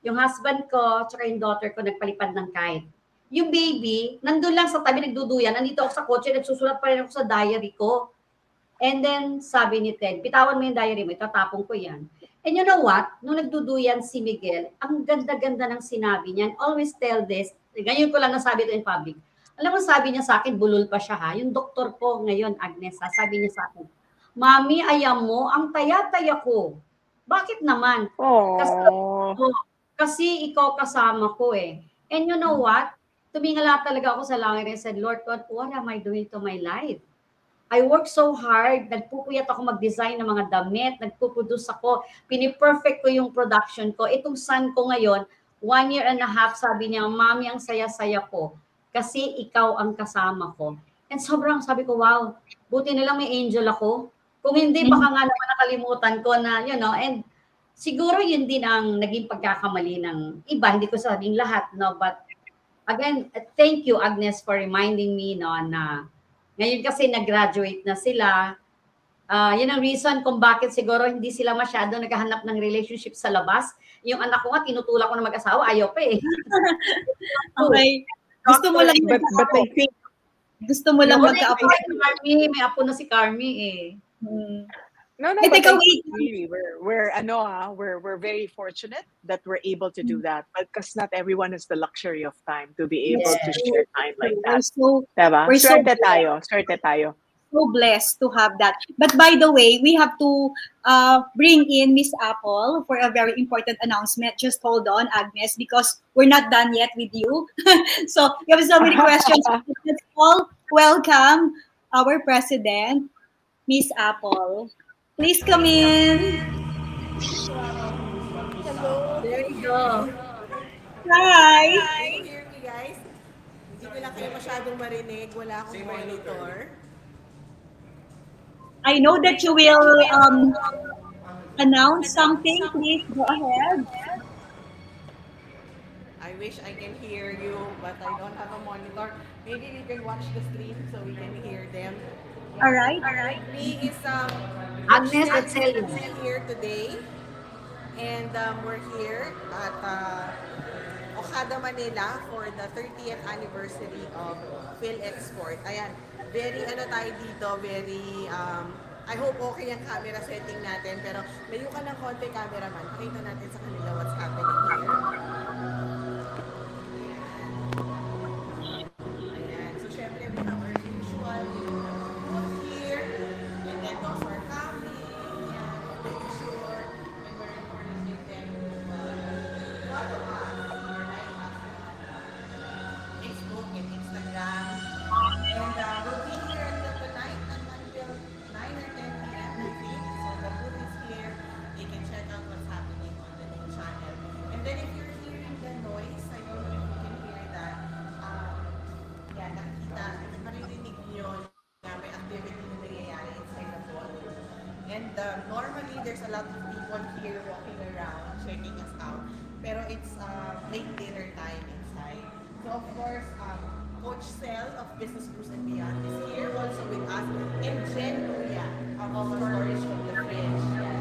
Yung husband ko, tsaka yung daughter ko, nagpalipad ng kite. Yung baby, nandun lang sa tabi, nagduduyan. Nandito ako sa kotse, nagsusulat pa rin ako sa diary ko. And then, sabi ni Ted, bitawan mo yung diary mo, itatapon ko yan. And you know what? Nung nagduduyan si Miguel, ang ganda-ganda ng sinabi niya. And always tell this, ganyan ko lang nasabi ito in public. Alam mo, sabi niya sa akin, bulol pa siya ha. Yung doktor ko ngayon, Agnes, ha, sabi niya sa akin, Mami, ayam mo, ang taya-taya ko. Bakit naman? Kasi, Oh. Kasi ikaw kasama ko eh. And you know what? Tumingala talaga ako sa langit and said, Lord God, what am I doing to my life? I work so hard, nagpupuyat ako mag-design ng mga damit, nagpuproduce ako, piniperfect ko yung production ko. Itong son ko ngayon, one year and a half, sabi niya, Mami, ang saya-saya ko kasi ikaw ang kasama ko. And sobrang sabi ko, wow, buti na lang may angel ako. Kung hindi, baka nga naman nakalimutan ko na, you know, and siguro yun din ang naging pagkakamali ng iba, hindi ko sabing lahat, no, but again, thank you, Agnes, for reminding me, no, na ngayon kasi nag-graduate na sila, Ah, yun ang reason kung bakit siguro hindi sila masyado naghahanap ng relationship sa labas. Yung anak ko nga, tinutulak ko na mag-asawa, ayaw pa eh. Okay. Gusto mo lang But, but I think, gusto mo lang magka-apo. may apo na si Carmi eh. Hmm. No, no, but teka, I wait. think really, we're, we're, ano ah, we're, we're very fortunate that we're able to do that. Because not everyone has the luxury of time to be able to share time like that. We're so Diba? we're so Swerte tayo. Swerte tayo. so blessed to have that. But by the way, we have to uh, bring in Miss Apple for a very important announcement. Just hold on, Agnes, because we're not done yet with you. so you have so many questions. Let's all welcome our president, Miss Apple. Please come in. There you go. Hi. Can you hear me guys? Hindi ko lang kayo masyadong marinig. Wala akong monitor. I know that you will um, announce something. Please go ahead. wish I can hear you, but I don't have a monitor. Maybe we can watch the stream so we can hear them. All right, all right. Me is um Agnes Etzelio. is here today. And um, we're here at uh, Okada, Manila for the 30th anniversary of Phil Export. Ayan, very ano tayo dito, very um, I hope okay ang camera setting natin, pero layo ka ng konti cameraman. Pakita natin sa kanila what's happening here. Coach Sel of Business Cruise and Beyond is here also with us. And Jen Luya of our Stories from the Fridge. Yan.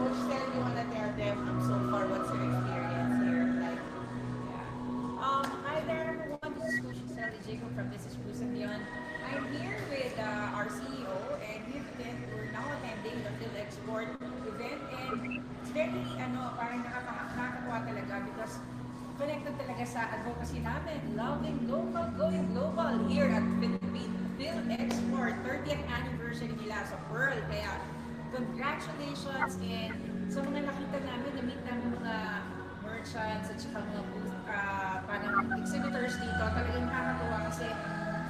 Coach Sel, you wanna tell them um, so far what's your experience here? Like, Um, hi there, everyone. This is Coach Sally Jacob from Business Cruise and Beyond. I'm here with uh, our CEO, and we're now attending the Phil Export event, and it's very, ano, parang nakaka- nakakatuwa talaga because connected talaga sa advocacy namin, loving local, going global here at Philippine Phil Export 30th anniversary nila sa Pearl. Kaya congratulations and sa mga nakita namin, na-meet namin mga merchants at saka mga booth, ah, parang exhibitors dito, talagang nakakatuwa kasi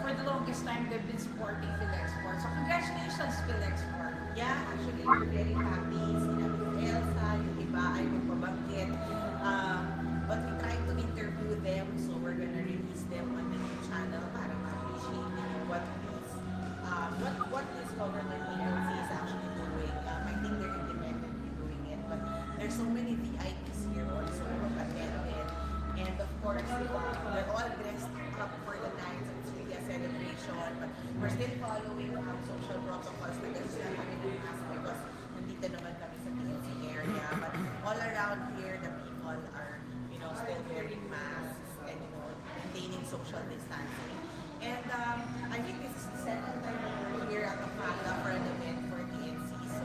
for the longest time they've been supporting Phil Export. So congratulations Phil Export. Yeah, actually, we're very happy. Sinabi ko Elsa, yung iba ay magpabanggit. Nandito naman kami sa PNC area. But all around here, the people are, you know, still wearing masks and, you know, maintaining social distancing. And um, I think this is the second time that we're here at Okada for an event for PNC. So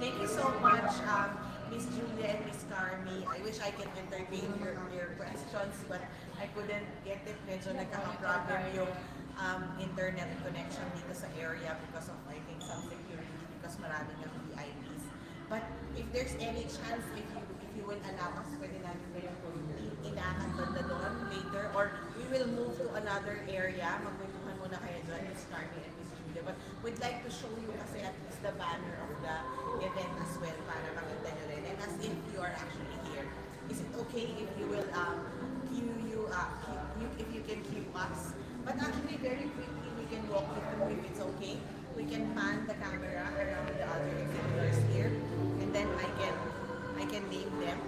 thank you so much, um, Miss Julia and Miss Carmi. I wish I could entertain your, your questions, but I couldn't get it. Medyo nagkaka-problem yung um, internet connection dito sa area because of, I think, some security because marami VIPs. But if there's any chance, if you if you will allow us, pwede namin kayo inaakan banda doon later or we will move to another area. Magkwentuhan muna kayo doon, Miss Carmi and Miss Julia. But we'd like to show you kasi at least the banner of the event as well para makita nyo rin. And as if you are actually here. Is it okay if you will um, cue you, uh, if you can cue us? But actually very quickly we can walk you through if it's okay. We can pan the camera around the other exhibitors I can I can name them.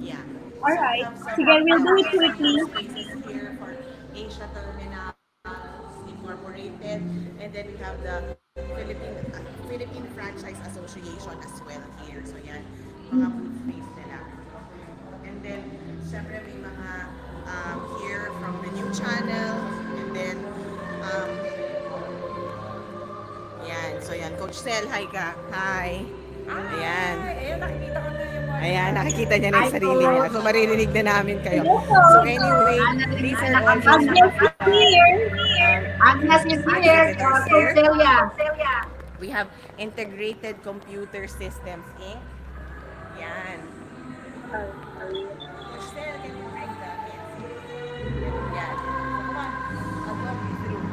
Yeah. All right. have some, Sige, we'll do it quickly. Here for Asia Terminal Incorporated, and then we have the Philippine uh, Philippine Franchise Association as well here. So yan, mga booth space nila. And then, syempre may mga um, here from the new channel, and then um, yan. So yan, Coach Sel, hi ka. Hi. Ayan. Ayan, nakikita niya na yung sarili niya. So, maririnig na namin kayo. So, anyway, these are all Agnes is here. Agnes is here. Uh, Coach Celia. We have Integrated Computer Systems, Inc. Yan. Michelle, can you bring the Yan. So, come on. I'll walk you through.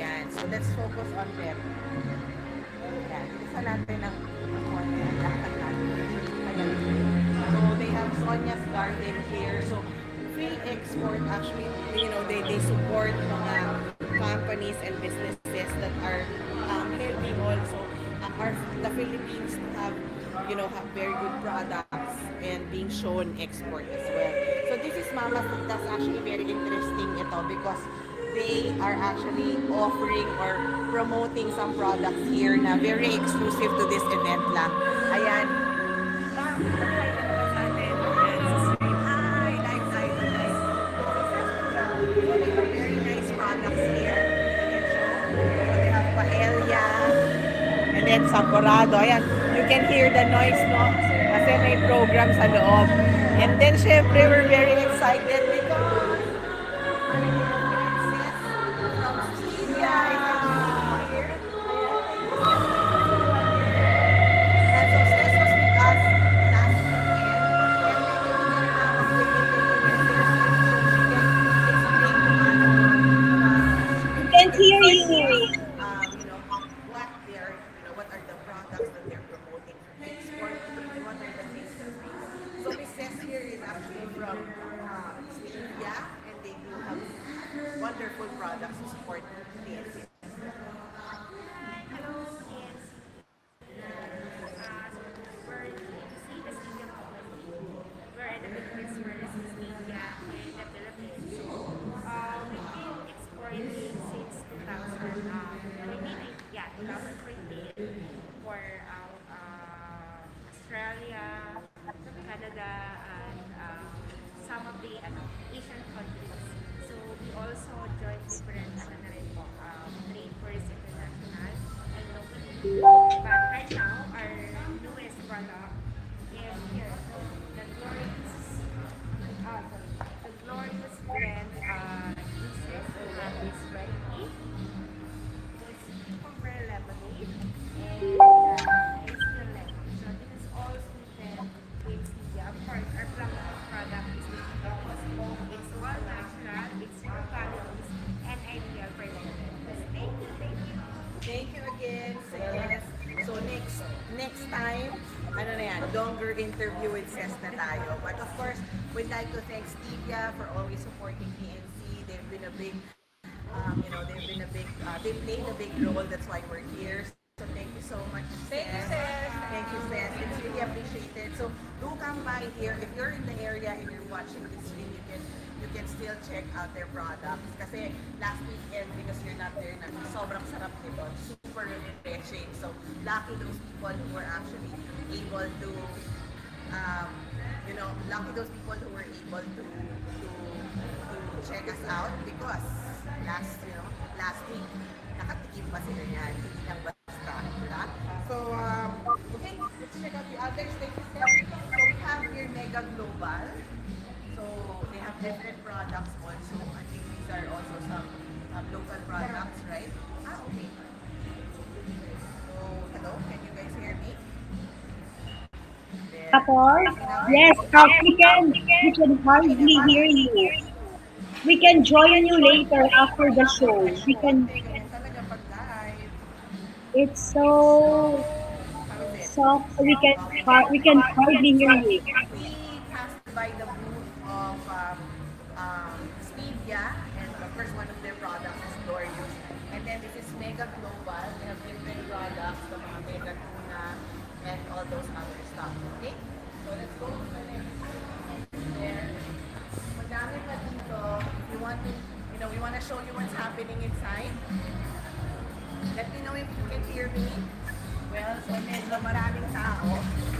Yan. So, let's focus on them. Isa natin ang konti ang lakad natin. So, they have Sonia's Garden here. So, Phil Export actually, you know, they, they support mga companies and businesses that are um, helping also uh, our, the Philippines have, you know, have very good products and being shown export as well. So this is Mama's that's actually very interesting ito because they are actually offering or promoting some products here na very exclusive to this event lang. Ayan. Hi, nice, nice, nice. Very nice products here. They have paella, and then saporado. Ayan, you can hear the noise, no? Kasi may program sa loob. And then, syempre, we're very excited were actually able to, um, you know, lucky those people who were able to, to, to check us out because last, you know, last week, nakatikim pa sila yan. Hindi lang basta. Diba? So, um, okay, let's check out the others. Thank you, Steph. So, we have here Mega Global. So they have different products also. I think these are also some um, local products, right? Apple? Yes, uh, we can, we can hardly hear you. We can join you later after the show. We can, it's so soft, so we can, we can hardly hear you. Well, so medyo maraming tao.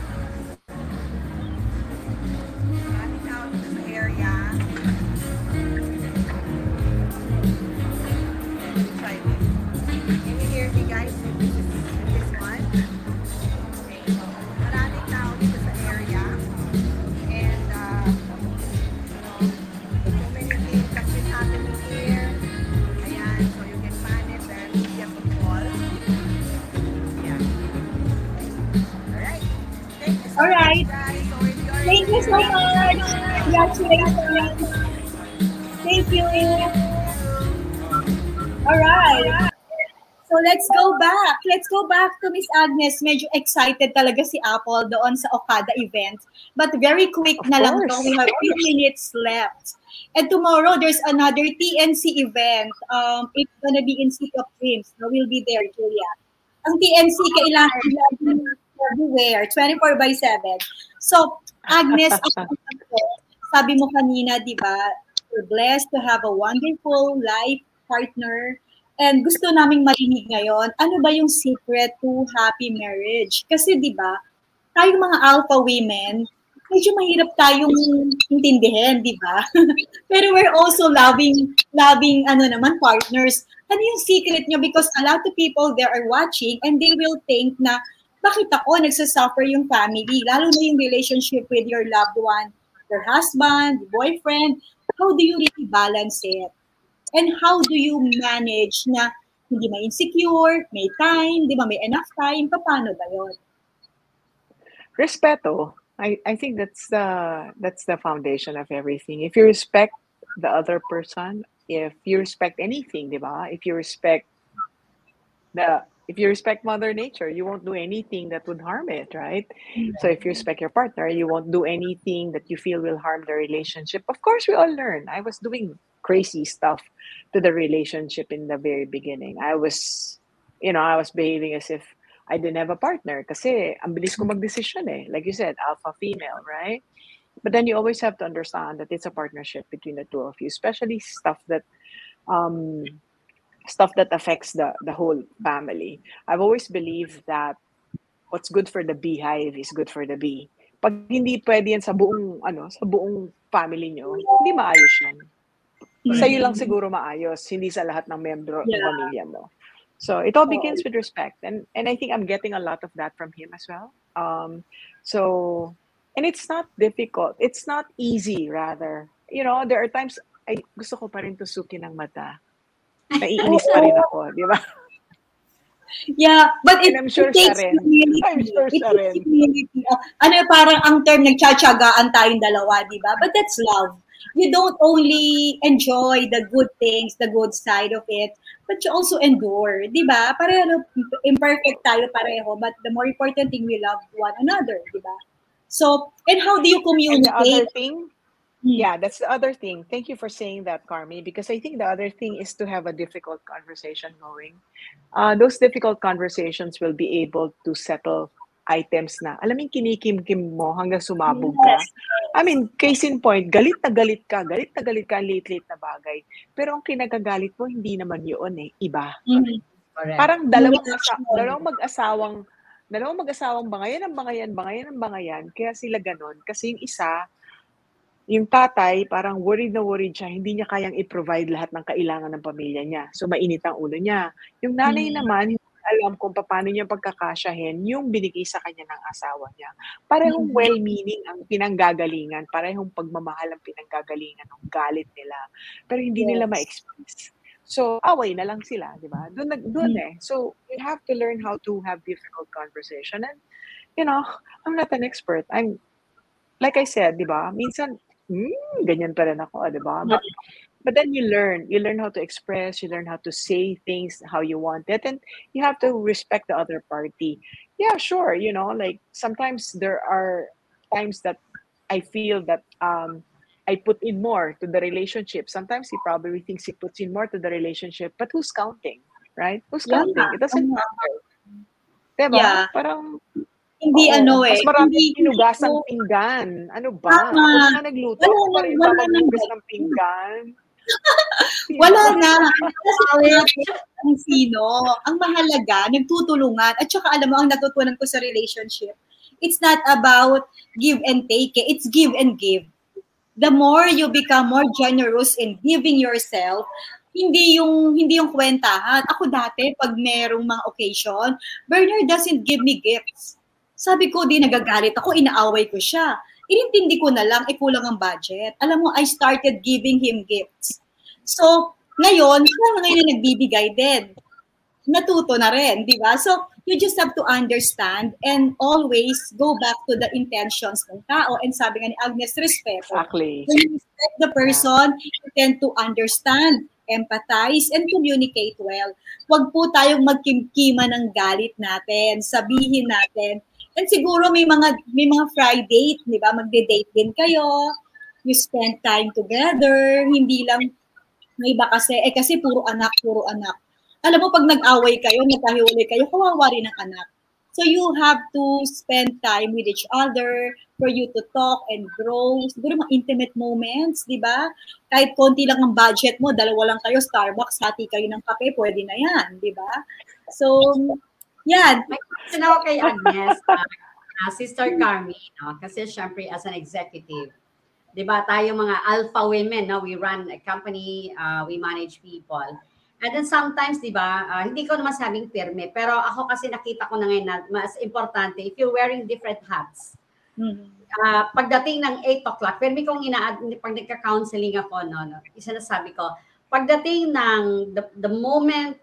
So much. Congratulations. Thank you. All right. So let's go back. Let's go back to Miss Agnes. Medyo excited talaga si Apple doon sa Okada event. But very quick na lang to. course. We have few minutes left. And tomorrow, there's another TNC event. Um, it's gonna be in City of Dreams. So we'll be there, Julia. Ang TNC, kailangan everywhere, 24 by 7. So, Agnes, sabi mo kanina, di ba, we're blessed to have a wonderful life partner. And gusto naming marinig ngayon, ano ba yung secret to happy marriage? Kasi di ba, tayong mga alpha women, medyo mahirap tayong intindihin, di ba? Pero we're also loving, loving, ano naman, partners. Ano yung secret nyo? Because a lot of people there are watching and they will think na, bakit ako nagsasuffer yung family? Lalo na yung relationship with your loved one, your husband, boyfriend. How do you really balance it? And how do you manage na hindi ma-insecure, may time, di ba, may enough time, paano ba yun? Respeto. I, I think that's the that's the foundation of everything. If you respect the other person, if you respect anything, di ba? If you respect the if you respect mother nature you won't do anything that would harm it right? So if you respect your partner you won't do anything that you feel will harm the relationship. Of course we all learn. I was doing crazy stuff to the relationship in the very beginning. I was you know i was behaving as if i didn't have a partner kasi ang bilis ko magdesisyon eh. Like you said alpha female right? But then you always have to understand that it's a partnership between the two of you especially stuff that um stuff that affects the the whole family. I've always believed that what's good for the beehive is good for the bee. Pag hindi pwede yan sa buong ano, sa buong family nyo, hindi maayos yan. Sa iyo lang siguro maayos, hindi sa lahat ng membro ng Yeah. pamilya mo. So it all begins with respect and and I think I'm getting a lot of that from him as well. Um so and it's not difficult. It's not easy rather. You know, there are times ay gusto ko pa rin tusukin ng mata. Naiinis pa rin ako, di ba? Yeah, but it, And I'm sure it takes rin. humility. I'm sure it takes rin. humility. Uh, ano, parang ang term, nagtsatsagaan tayong dalawa, di ba? But that's love. You don't only enjoy the good things, the good side of it, but you also endure, di ba? Pareho, imperfect tayo pareho, but the more important thing, we love one another, di ba? So, and how do you And the other communicate? thing, yeah, that's the other thing. Thank you for saying that, Carmi, because I think the other thing is to have a difficult conversation going. Uh, those difficult conversations will be able to settle items na, alam mo kinikim-kim mo hanggang sumabog ka. Yes. I mean, case in point, galit na galit ka, galit na galit ka, late-late na bagay. Pero ang kinagagalit mo, hindi naman yun eh, iba. Mhm. Correct. Parang dalawang, asa- dalawang mag-asawang, dalawang mag-asawang bangayan ang bangayan, bangayan ang bangayan. Kaya sila ganon. Kasi yung isa, yung tatay, parang worried na worried siya. Hindi niya kayang i-provide lahat ng kailangan ng pamilya niya. So, mainit ang ulo niya. Yung nanay Mm. naman, alam kung paano niya pagkakasyahin yung binigay sa kanya ng asawa niya. Parehong Mm. well-meaning ang pinanggagalingan. Parehong pagmamahal ang pinanggagalingan ng galit nila. Pero hindi nila Yes. ma-express. So, away na lang sila, di ba? Doon, doon Mm. eh. So, you have to learn how to have difficult conversation. And, you know, I'm not an expert. I'm, like I said, di ba? Minsan, hmm, ganyan pa rin ako, di ba? But, but then you learn. You learn how to express. You learn how to say things how you want it. And you have to respect the other party. Yeah, sure. You know, like sometimes there are times that I feel that um, I put in more to the relationship. Sometimes he probably thinks he puts in more to the relationship, but who's counting, right? Who's Yeah, counting? It doesn't matter. Diba? Yeah. Parang, Hindi oo, ano eh. mas marami Hindi, pinugasang hindi pinggan. Ano ba? Tama. Ako na nagluto, Wala wala ba nang- maghugas ng pinggan? Wala na. Kasi ang sino, ang mahalaga, nagtutulungan. At saka alam mo, ang natutunan ko sa relationship, it's not about give and take. eh. It's give and give. The more you become more generous in giving yourself, hindi yung hindi yung kwentahan. Ako dati, pag merong mga occasion, Bernard doesn't give me gifts. Sabi ko, di nagagalit ako, inaaway ko siya. Inintindi ko na lang, eh kulang ang budget. Alam mo, I started giving him gifts. So, ngayon, siya na ngayon na nagbibigay din. Natuto na rin, di ba? So, you just have to understand and always go back to the intentions ng tao. And sabi nga ni Agnes, respeto. Exactly. When you respect the person, you tend to understand, empathize, and communicate well. Huwag po tayong magkimkima ng galit natin, sabihin natin. And siguro may mga may mga Friday, di ba? Magde-date din kayo. You spend time together, hindi lang may iba kasi, eh kasi puro anak, puro anak. Alam mo, pag nag-away kayo, nagkahiwalay kayo, kawawa rin ang anak. So you have to spend time with each other, for you to talk and grow. Siguro mga intimate moments, di ba? Kahit konti lang ang budget mo, dalawa lang kayo, Starbucks, hati kayo ng kape, pwede na yan, di ba? So, yan. May question ako kay Agnes, uh, uh, Sister Carmi, no? kasi syempre as an executive, di ba tayo mga alpha women, no? we run a company, uh, we manage people. And then sometimes, di ba, uh, hindi ko naman sabing pirme, pero ako kasi nakita ko na ngayon na mas importante, if you're wearing different hats, uh, pagdating ng 8 o'clock, may kong ina pag nagka-counseling ako, no, no, isa na sabi ko, pagdating ng the, the moment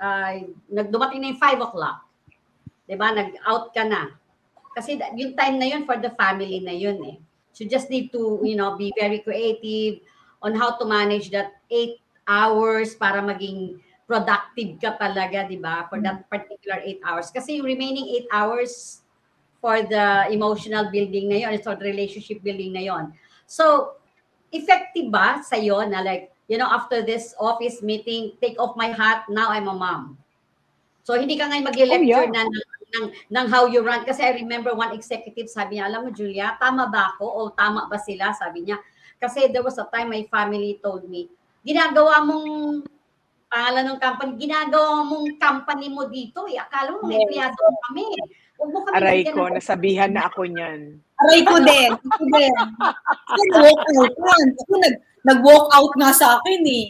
uh, nagdumating na yung 5 o'clock, di ba, nag-out ka na. Kasi yung time na yun for the family na yun eh. So just need to, you know, be very creative on how to manage that 8 hours para maging productive ka talaga, di ba? For that particular 8 hours. Kasi yung remaining 8 hours for the emotional building na yun, for the relationship building na yun. So, effective ba sa'yo na like, you know, after this office meeting, take off my hat, now I'm a mom. So, hindi ka ngayon mag-lecture Oh, na yeah. ng, ng, ng how you run. Kasi I remember one executive sabi niya, alam mo, Julia, tama ba ako o tama ba sila? Sabi niya. Kasi there was a time my family told me, ginagawa mong pangalan ng company, ginagawa mong company mo dito. Eh. Akala mo, may Yes. empleyado kami. Huwag mo kami Aray ko, ng- nasabihan na ako niyan. Aray ko din. Ako din. Ako nag, nag-walk out nga sa akin eh.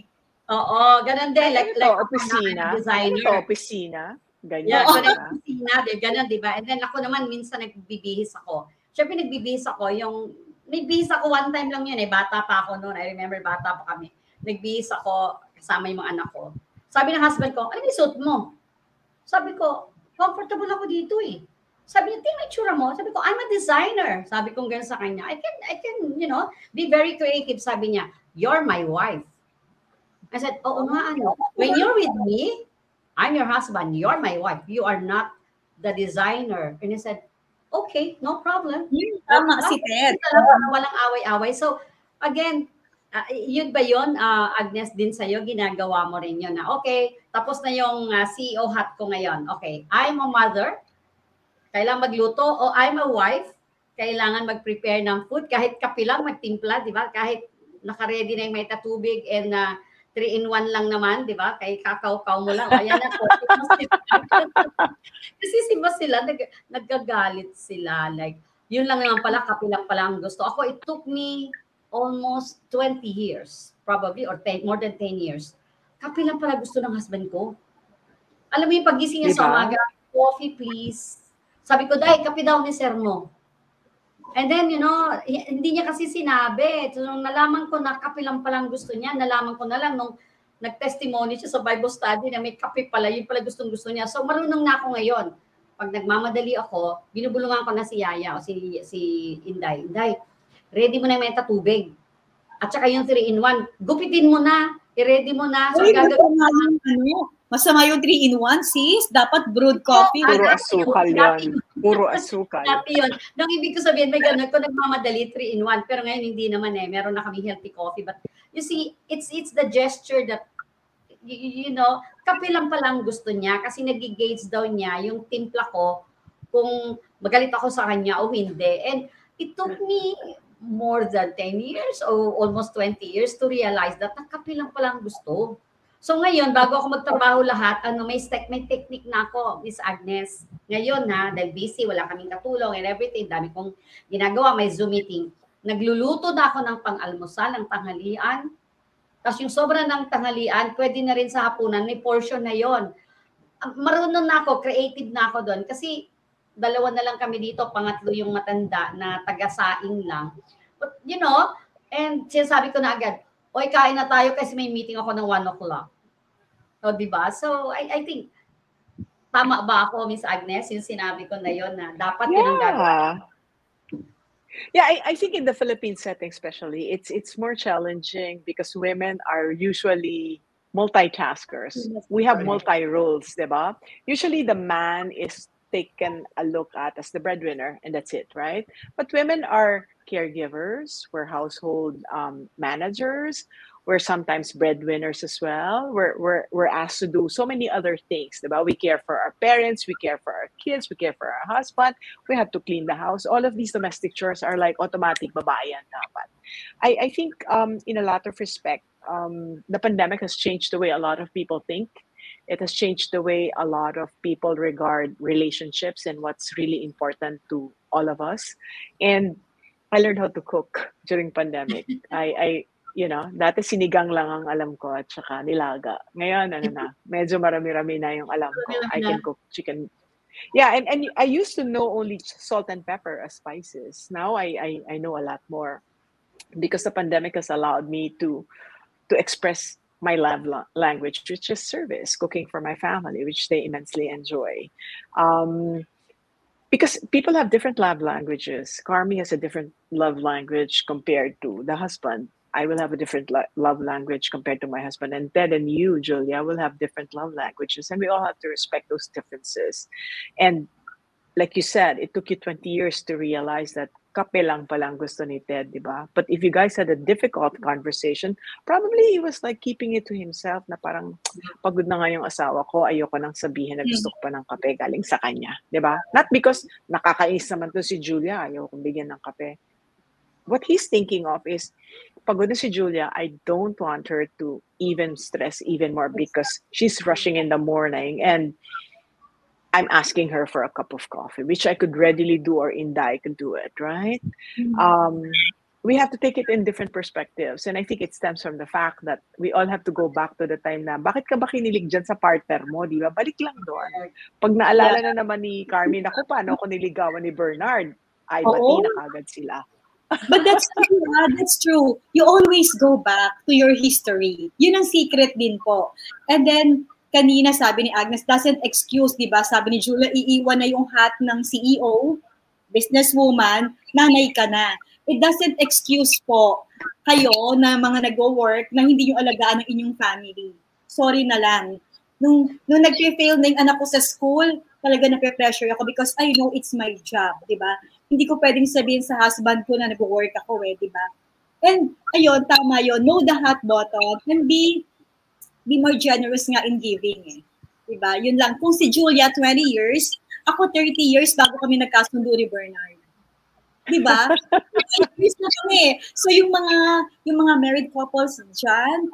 Oo, ganun din. Like, Ito, like ako opisina. na, designer. Ito, opisina. Ganyan. Yeah, di so ba? nag-opisina, di, ganun, di ba? And then ako naman, minsan nagbibihis ako. Siyempre, nagbibihis ako, yung, nagbihis ako one time lang yun eh, bata pa ako noon. I remember, bata pa kami. Nagbihis ako, kasama yung mga anak ko. Sabi ng husband ko, ano yung suit mo? Sabi ko, comfortable ako dito eh. Sabi niya, tingnan itsura mo. Sabi ko, I'm a designer. Sabi ko ganun sa kanya. I can, I can, you know, be very creative. Sabi niya, you're my wife. I said, oo nga, ano. When you're with me, I'm your husband. You're my wife. You are not the designer. And he said, okay, no problem. Tama si Ted. Walang away-away. So, again, ah, yun ba yun, ah, Agnes, din sa'yo, ginagawa mo rin yun na, okay, tapos na yung ah, CEO hat ko ngayon. Okay, I'm a mother, kailangan magluto, o I'm a wife, kailangan mag-prepare ng food, kahit kape lang, magtimpla, di ba? Kahit naka-ready na yung may tatubig and uh, 3-in-1 lang naman, di ba? Kay kakao-kao mo lang. Ayan na po. Kasi si ba sila, nag, nagagalit sila. Like, yun lang naman pala, kape lang pala ang gusto. Ako, it took me almost 20 years, probably, or 10, more than 10 years. Kape lang pala gusto ng husband ko. Alam mo yung pagising niya sa Diba? umaga, coffee please. Sabi ko, dahil kape daw ni sir mo. And then, you know, hindi niya kasi sinabi. So, nung nalaman ko na kape lang palang gusto niya, nalaman ko na lang nung nag-testimony siya sa Bible study na may kape pala, yun pala gustong gusto niya. So, marunong na ako ngayon. Pag nagmamadali ako, binubulungan ko na si Yaya o si, si Inday. Inday, ready mo na yung meta tubig. At saka yung 3-in-1, gupitin mo na, i-ready mo na. So, ang gagawin masama yung ano, masama yung 3-in-1, sis. Dapat brewed coffee. Puro asukal yun. Puro asukal. Dati yun. Nang ibig ko sabihin, may ganun ko nagmamadali 3 in 1. Pero ngayon hindi naman eh. Meron na kami healthy coffee. But you see, it's it's the gesture that you, you know, kape lang palang gusto niya kasi nagigauge daw niya yung timpla ko kung magalit ako sa kanya o hindi. And it took me more than 10 years or almost 20 years to realize that nakape lang palang gusto. So ngayon, bago ako magtrabaho lahat, ano, may, tech, may technique na ako, Miss Agnes. Ngayon na, dahil busy, wala kaming katulong and everything, dami kong ginagawa, may Zoom meeting. Nagluluto na ako ng pang-almusal, ng tanghalian. Tapos yung sobra ng tanghalian, pwede na rin sa hapunan, may portion na yon. Marunong na ako, creative na ako doon. Kasi dalawa na lang kami dito, pangatlo yung matanda na taga-saing lang. But, you know, and sinasabi ko na agad, oy, kain na tayo kasi may meeting ako ng 1 o'clock. So, di ba? So, I, I think, tama ba ako, Miss Agnes, yung sinabi ko na yon na dapat yun ang gagawin. Yeah. Yeah, I, I think in the Philippine setting especially, it's it's more challenging because women are usually multitaskers. We have multi roles, diba? Usually the man is taken a look at as the breadwinner and that's it, right? But women are caregivers, we're household um, managers, we're sometimes breadwinners as well. We're, we're, we're asked to do so many other things. Diba? We care for our parents, we care for our kids, we care for our husband, we have to clean the house. All of these domestic chores are like automatic babayan dapat. I, I think um, in a lot of respect, um, the pandemic has changed the way a lot of people think. It has changed the way a lot of people regard relationships and what's really important to all of us. And I learned how to cook during pandemic. I, I you know, dati sinigang lang ang alam ko at saka nilaga. Ngayon, ano na, medyo marami-rami na yung alam ko. I can cook chicken. Yeah, and, and I used to know only salt and pepper as spices. Now I, I, I know a lot more because the pandemic has allowed me to to express my love language, which is service, cooking for my family, which they immensely enjoy. Um, because people have different love languages. Carmi has a different love language compared to the husband. I will have a different lo- love language compared to my husband. And Ted and you, Julia, will have different love languages. And we all have to respect those differences. And like you said, it took you 20 years to realize that kape lang palang gusto ni Ted, di ba? But if you guys had a difficult conversation, probably he was like keeping it to himself na parang pagod na nga yung asawa ko, ayoko nang sabihin na gusto ko pa ng kape galing sa kanya, di ba? Not because nakakainis naman to si Julia, ayoko bigyan ng kape. What he's thinking of is, pagod na si Julia, I don't want her to even stress even more because she's rushing in the morning and I'm asking her for a cup of coffee, which I could readily do, or Inday could do it, right? Um, we have to take it in different perspectives. And I think it stems from the fact that we all have to go back to the time na, bakit ka ba kinilig dyan sa partner mo, di ba? Balik lang doon. Pag naalala na naman ni Carmen, ako, paano ako niligawan ni Bernard? Ay, bati Oo. na kagad sila. But that's true, ah, that's true. You always go back to your history. Yun ang secret din po. And then, kanina sabi ni Agnes, doesn't excuse, di ba? Sabi ni Julia, iiwan na yung hat ng CEO, businesswoman, nanay ka na. It doesn't excuse po kayo na mga nag-work na hindi yung alagaan ng inyong family. Sorry na lang. Nung, nung nag-fail na yung anak ko sa school, talaga na-pressure ako because I know it's my job, di ba? Hindi ko pwedeng sabihin sa husband ko na nag-work ako eh, di ba? And ayun, tama yun. Know the hot button and be be more generous nga in giving eh. Diba? Yun lang. Kung si Julia, 20 years, ako 30 years bago kami nagkasundo ni Bernard. Diba? 20 years na kami. So yung mga yung mga married couples dyan,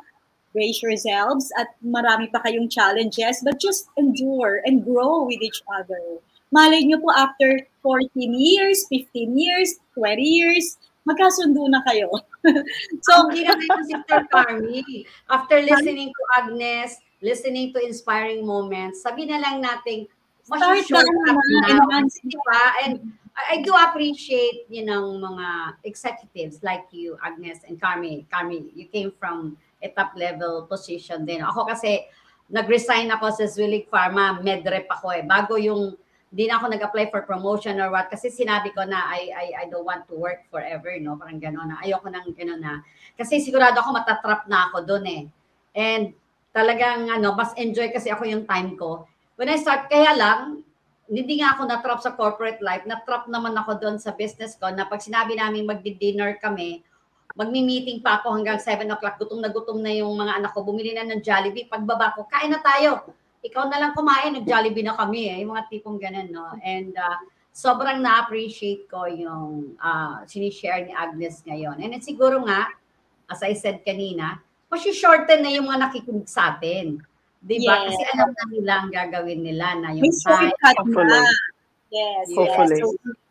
brace yourselves at marami pa kayong challenges but just endure and grow with each other. Malay nyo po after 14 years, 15 years, 20 years, magkasundo na kayo. So, hindi na kayo Sister Carmi. After listening to Agnes, listening to inspiring moments, sabi na lang natin, Start short na na. enhance Di ba? And I, I do appreciate, you know, mga executives like you, Agnes and Carmi. Carmi, you came from a top level position din. Ako kasi, nag-resign ako sa Zwilig Pharma, medrep ako eh. Bago yung di na ako nag-apply for promotion or what kasi sinabi ko na I I I don't want to work forever no? Parang gano'n na ayoko nang gano'n na. Kasi sigurado ako matatrap na ako doon eh. And talagang ano mas enjoy kasi ako yung time ko. When I start kaya lang hindi nga ako na-trap sa corporate life na-trap naman ako doon sa business ko na pag sinabi namin magdi-dinner kami magmi-meeting pa ako hanggang 7 o'clock gutom na gutom na yung mga anak ko bumili na ng Jollibee pagbaba ko kain na tayo ikaw na lang kumain, nag-Jollibee na kami eh. Yung mga tipong ganun, no? And uh, sobrang na-appreciate ko yung uh, sinishare ni Agnes ngayon. And it's siguro nga, as I said kanina, shorten na yung mga nakikinig sa atin. Di ba? Yes. Kasi alam na nila ang gagawin nila na yung May shortcut Hopefully. na. Yes, Hopefully. yes. So,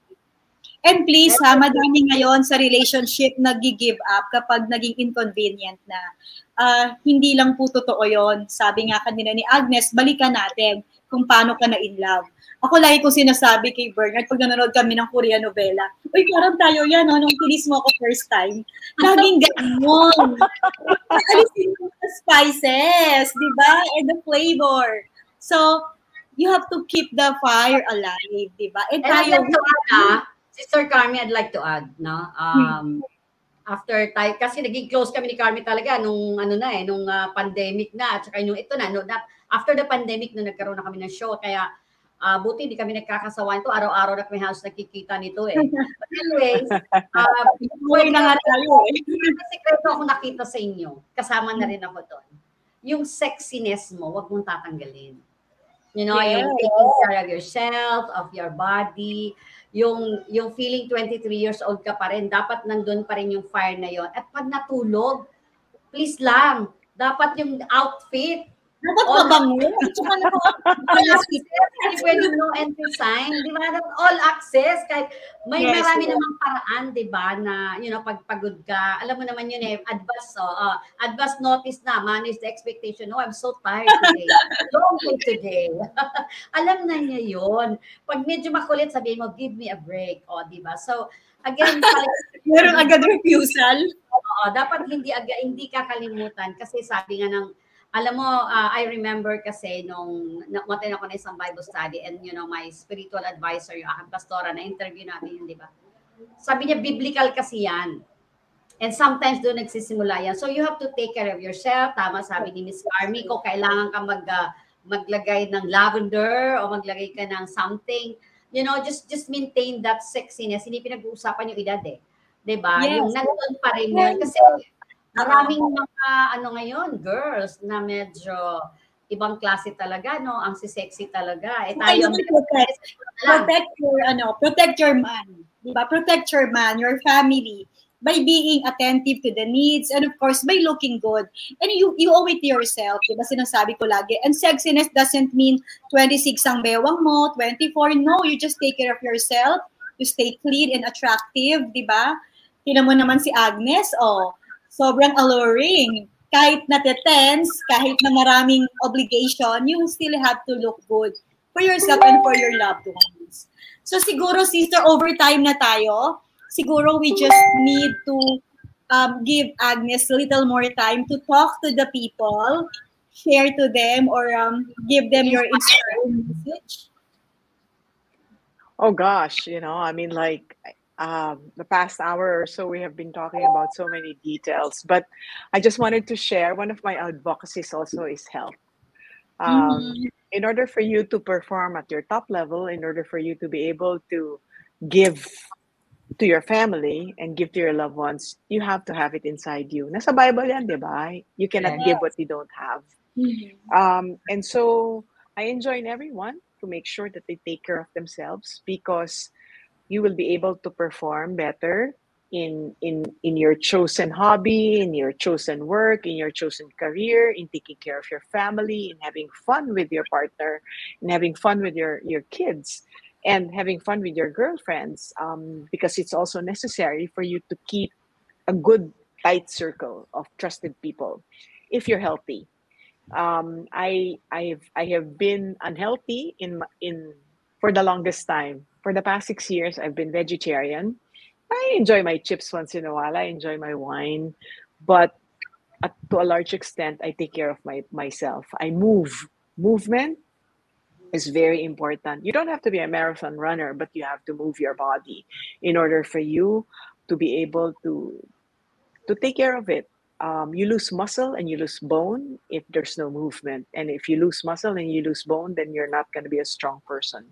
and please, ha, madami ngayon sa relationship nag-give up kapag naging inconvenient na. Ah, hindi lang po totoo yon. Sabi nga kanina ni Agnes, balikan natin kung paano ka na in love. Ako lagi ko sinasabi kay Bernard pag nanonood kami ng Korean novela, Uy, parang tayo yan, no? nung kinis mo ako first time. Laging ganon. Alisin mo the spices, di ba? And the flavor. So, you have to keep the fire alive, di ba? And And tayo, to Sister Carmi, I'd like to add, no? Um, after tayo, kasi naging close kami ni Carmi talaga nung ano na eh, nung ah, pandemic na, at saka yung ito na, no, that, after the pandemic na nagkaroon na kami ng show, kaya Ah, buti hindi kami nagkakasawa nito. Araw-araw na kami halos nakikita nito eh. But anyways, uh, Buhay na nga tayo eh. May sekreto ako nakita sa inyo. Kasama na rin ako doon. Yung sexiness mo, wag mong tatanggalin. You know, yung Yes. taking care of yourself, of your body, yung yung feeling 23 years old ka pa rin, dapat nandun pa rin yung fire na yon. At pag natulog, please lang, dapat yung outfit, Dapat all mabango. Tsaka all access, hindi pwedeng no entry sign, di ba? Dapat All access, kahit may Yes, marami yes. namang paraan, di ba, na, you know, pag pagod ka, alam mo naman yun eh, advance, oh, uh, advance notice na, manage the expectation, no, I'm so tired today, long day today. alam na niya yun. Pag medyo makulit, sabihin mo, give me a break, oh, di ba? So, again, Meron agad refusal. Oo, dapat hindi aga, hindi kakalimutan kasi sabi nga ng alam mo, ah, I remember kasi nung nakutin ako na isang Bible study and you know, my spiritual advisor, yung aking pastora, na-interview namin yun, di ba? Sabi niya, biblical kasi yan. And sometimes doon nagsisimula yan. So you have to take care of yourself. Tama sabi ni Miss Carmi, kung kailangan ka mag, ah, maglagay ng lavender o maglagay ka ng something, you know, just just maintain that sexiness. Hindi pinag-uusapan yung edad eh. 'Di ba? Yes. Yung nandun pa rin yun. Kasi maraming mga ano ngayon, girls na medyo ibang klase talaga, no? Ang si sexy talaga. Eh tayo ang protect, protect your ano, protect your man. 'Di ba? Protect your man, your family by being attentive to the needs and of course by looking good. And you you owe it to yourself, 'di ba? Sinasabi ko lagi. And sexiness doesn't mean 26 ang bewang mo, 24. No, you just take care of yourself. You stay clean and attractive, 'di ba? Tingnan mo naman si Agnes, oh, sobrang alluring. Kahit na-tense, kahit na maraming obligation, you still have to look good for yourself and for your loved ones. So siguro, sister, overtime na tayo. Siguro we just need to um, give Agnes a little more time to talk to the people, share to them, or um, give them your inspiring message. Oh gosh, you know, I mean, like um, the past hour or so, we have been talking about so many details. But I just wanted to share one of my advocacies also is health. Um, Mhm. In order for you to perform at your top level, in order for you to be able to give to your family and give to your loved ones, you have to have it inside you. Nasa Bible yan, di ba? You cannot give what you don't have. Um, and so I enjoin everyone to make sure that they take care of themselves because you will be able to perform better in in in your chosen hobby, in your chosen work, in your chosen career, in taking care of your family, in having fun with your partner, in having fun with your your kids, and having fun with your girlfriends. Um, because it's also necessary for you to keep a good tight circle of trusted people if you're healthy um, I I have I have been unhealthy in in for the longest time. For the past six years, I've been vegetarian. I enjoy my chips once in a while. I enjoy my wine, but at, to a large extent, I take care of my myself. I move. Movement is very important. You don't have to be a marathon runner, but you have to move your body in order for you to be able to to take care of it. Um, you lose muscle and you lose bone if there's no movement. And if you lose muscle and you lose bone, then you're not going to be a strong person.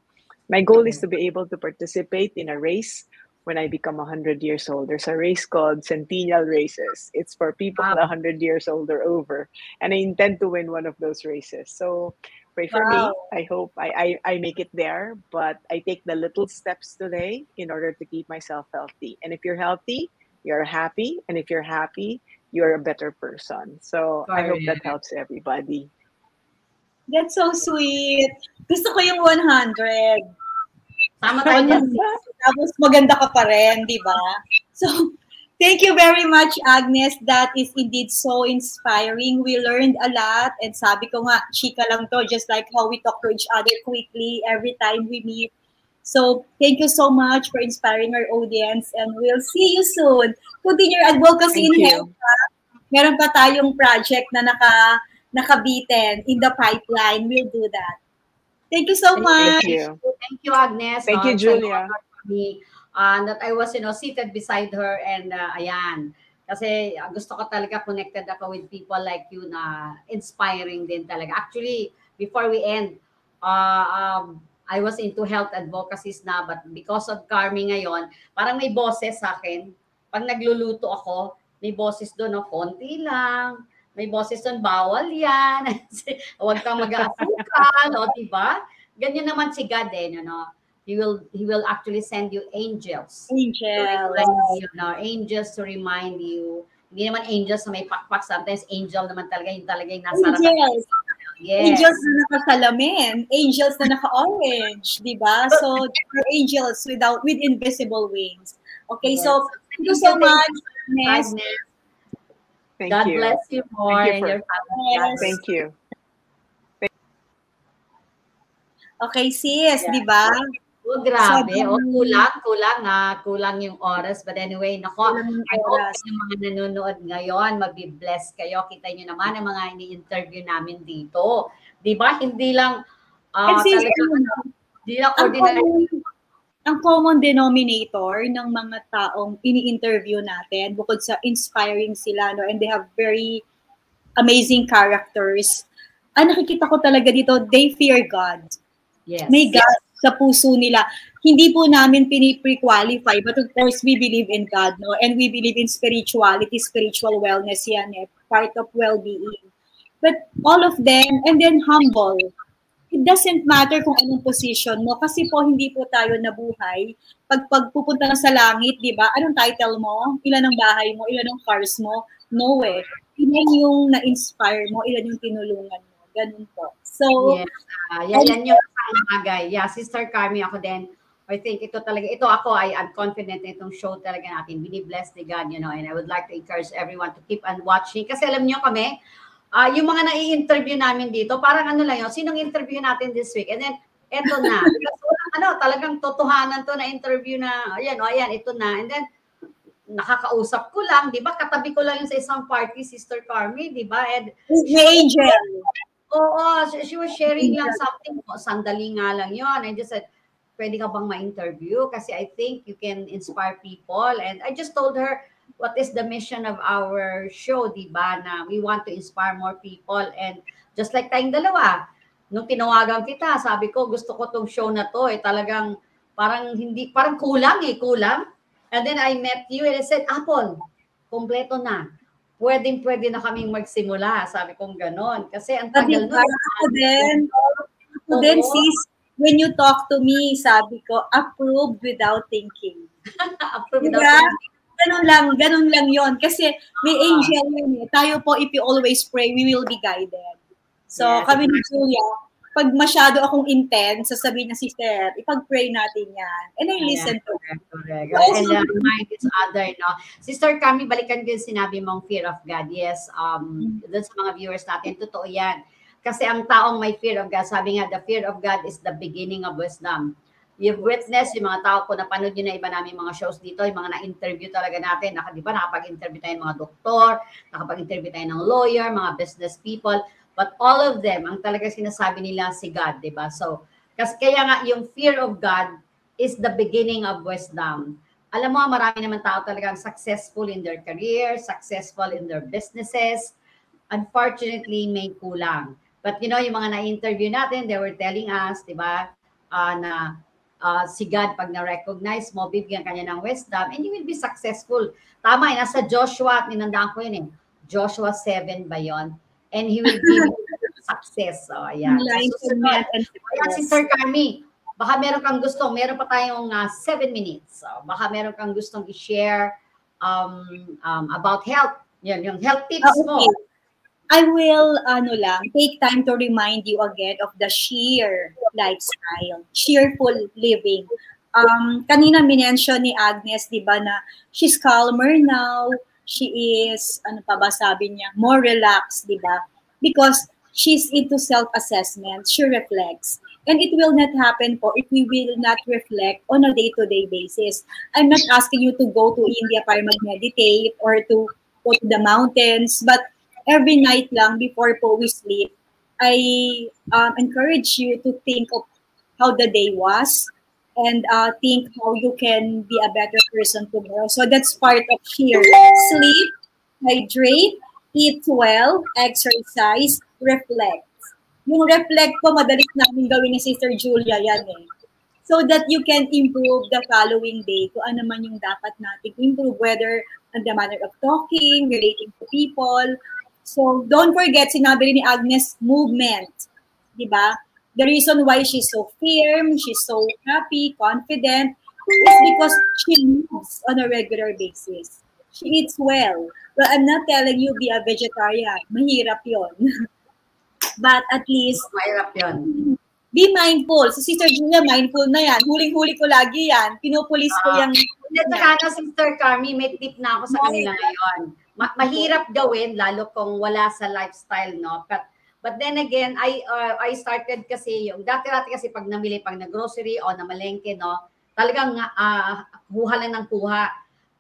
My goal is mm-hmm. to be able to participate in a race when I become 100 years old. There's a race called Centennial Races. It's for people 100 years old or over. And I intend to win one of those races. So pray for Wow. me. I hope I, I, I make it there. But I take the little steps today in order to keep myself healthy. And if you're healthy, you're happy. And if you're happy, you're a better person. So I hope that helps everybody. That's so sweet. Gusto ko yung 100. Tama tayo dyan. Tapos maganda ka pa rin, di ba? So, thank you very much, Agnes. That is indeed so inspiring. We learned a lot. And sabi ko nga, chika lang to, just like how we talk to each other quickly every time we meet. So, thank you so much for inspiring our audience. And we'll see you soon. Continue your advocacy Thank in health. Meron pa tayong project na naka, nakabitin in the pipeline. We'll do that. Thank you so much. Thank you. Thank you, Agnes. Thank you, Julia. uh, that I was, you know, seated beside her and uh, ayan. Kasi uh, gusto ko talaga connected ako with people like you na inspiring din talaga. Actually, before we end, uh, um, I was into health advocacies na, but because of Carmi ngayon, parang may boses sa akin. Pag nagluluto ako, may boses doon, no? konti lang. May boses doon, bawal yan. Huwag kang mag-asukan, no? diba? Ganyan naman si God eh, you know? He will he will actually send you angels. Angels. You, no? Angels to remind you. Hindi naman angels na may pakpak. Sometimes angel naman talaga yung talaga yung nasa. Angels. Yes. Angels na nakasalamin. Angels na naka-orange. di ba? So, they're angels without with invisible wings. Okay, so thank you so much, Agnes. Agnes. Thank God you. bless you more Thank you and for- your family. Yes. Thank you. Okay, sis, di ba? Oh, grabe. Sobrang- Oh, kulang, kulang ha. Kulang yung oras. But anyway, nako, I hope oras. yung mga nanonood ngayon, mabibless kayo. Kita nyo naman ang mga ini-interview namin dito. Di ba? Hindi lang, ah And sis, talaga, ano, hindi lang ang ordinary. Ang common denominator ng mga taong ini-interview natin, bukod sa inspiring sila, no, and they have very amazing characters, ang nakikita ko talaga dito, they fear God. Yes. May God sa puso nila. Hindi po namin pinipre-qualify, but of course, we believe in God, no? And we believe in spirituality, spiritual wellness yan, eh, part of well-being. But all of them, and then humble. It doesn't matter kung anong position mo, kasi po hindi po tayo nabuhay. Pag pagpupunta na sa langit, di ba, anong title mo? Ilan ang bahay mo? Ilan ang cars mo? No eh. Ilan yung na-inspire mo? Ilan yung tinulungan mo? Ganun po. So, Yes. Ah, yan, yan yung bagay. Yeah, Sister Carmi, ako din. I think ito talaga, ito ako, I am confident na itong show talaga natin. Bini-bless ni God, you know, and I would like to encourage everyone to keep on watching. Kasi alam nyo kami, ah yung mga nai-interview namin dito, parang ano lang yun, sinong interview natin this week? And then, eto na. Because walang ano, talagang totohanan to na interview na, ayan, o ayan, ito na. And then, nakakausap ko lang, di ba? Katabi ko lang yung sa isang party, Sister Carmi, di ba? And may angel. Oo, she, she was sharing lang something. Oh, sandali nga lang yon. I just said, pwede ka bang ma-interview? Kasi I think you can inspire people. And I just told her, what is the mission of our show, di ba? Na we want to inspire more people. And just like tayong dalawa, nung tinawagan kita, sabi ko, gusto ko tong show na to. Eh, talagang, parang hindi, parang kulang eh, kulang. And then I met you and I said, Apple, kompleto na. Pwedeng pwede na kaming magsimula. Sabi kong ganon. Kasi ang tagal nun. Ako din. Ako din, sis, when you talk to me, sabi ko, approved without thinking. Approve Diba? daw. Ganun lang, ganun lang yon Kasi may Ah. angel yun eh. Tayo po, if you always pray, we will be guided. So, Yes. kami ni Julia, pag masyado akong intense, sasabihin niya, sister, ipag-pray natin yan. And I listen to her. Correct. Also- And uh, remind each other, no? Sister Cami, balikan ko yung sinabi mong fear of God. Yes, um, dun sa mga viewers natin, totoo yan. Kasi ang taong may fear of God, sabi nga, the fear of God is the beginning of wisdom. You've witnessed yung mga tao ko, napanood yun na iba namin mga shows dito, yung mga na-interview talaga natin. Naka, di ba, nakapag-interview tayo ng mga doktor, nakapag-interview tayo ng lawyer, mga business people. But all of them, ang talaga sinasabi nila si God, di ba? So, kasi kaya nga, yung fear of God is the beginning of wisdom. Alam mo, marami naman tao talagang successful in their career, successful in their businesses. Unfortunately, may kulang. But you know, yung mga na-interview natin, they were telling us, di ba, ah, na ah, si God, pag na-recognize mo, bibigyan kanya ng wisdom, and you will be successful. Tama, eh, nasa Joshua, ninandaan ko yun eh. Joshua 7 ba yon? And he will you success. So, ayan. So, Ayan. Sister Carmi, baka meron kang gustong, meron pa tayong 7 minutes. So, baka meron kang gustong i-share um, um, about health. Yan, yung health tips Ah, mo. I will, ano lang, take time to remind you again of the sheer lifestyle, cheerful living. Um, kanina minention ni Agnes, di ba, na she's calmer now, she is, ano pa ba sabi niya, more relaxed, di ba? Because she's into self-assessment, she reflects. And it will not happen po if we will not reflect on a day-to-day basis. I'm not asking you to go to India para mag-meditate or to go to the mountains, but every night lang before po we sleep, I um, encourage you to think of how the day was and uh, think how you can be a better person tomorrow. So that's part of here. Sleep, hydrate, eat well, exercise, reflect. yung reflect po, madalit namin gawin ni Sister Julia yan eh. So that you can improve the following day kung ano man yung dapat natin improve, whether on the manner of talking, relating to people. So don't forget, sinabi rin ni Agnes, movement. Di ba? The reason why she's so firm, she's so happy, confident, is because she moves on a regular basis. She eats well. Well, I'm not telling you be a vegetarian. Mahirap yon. But at least, Mahirap yun. be mindful. Si Sister Julia, mindful na yan. Huling-huli ko lagi yan. Pinupulis ko Ah. yung... Hindi, saka Sister Carmi, may tip na ako sa kanila ngayon. Ma- mahirap gawin, lalo kung wala sa lifestyle, no? But, but then again, I uh, I started kasi yung, dati-dati kasi pag namili, pag nag-grocery o namalengke, no? Talagang uh, kuha lang ng kuha.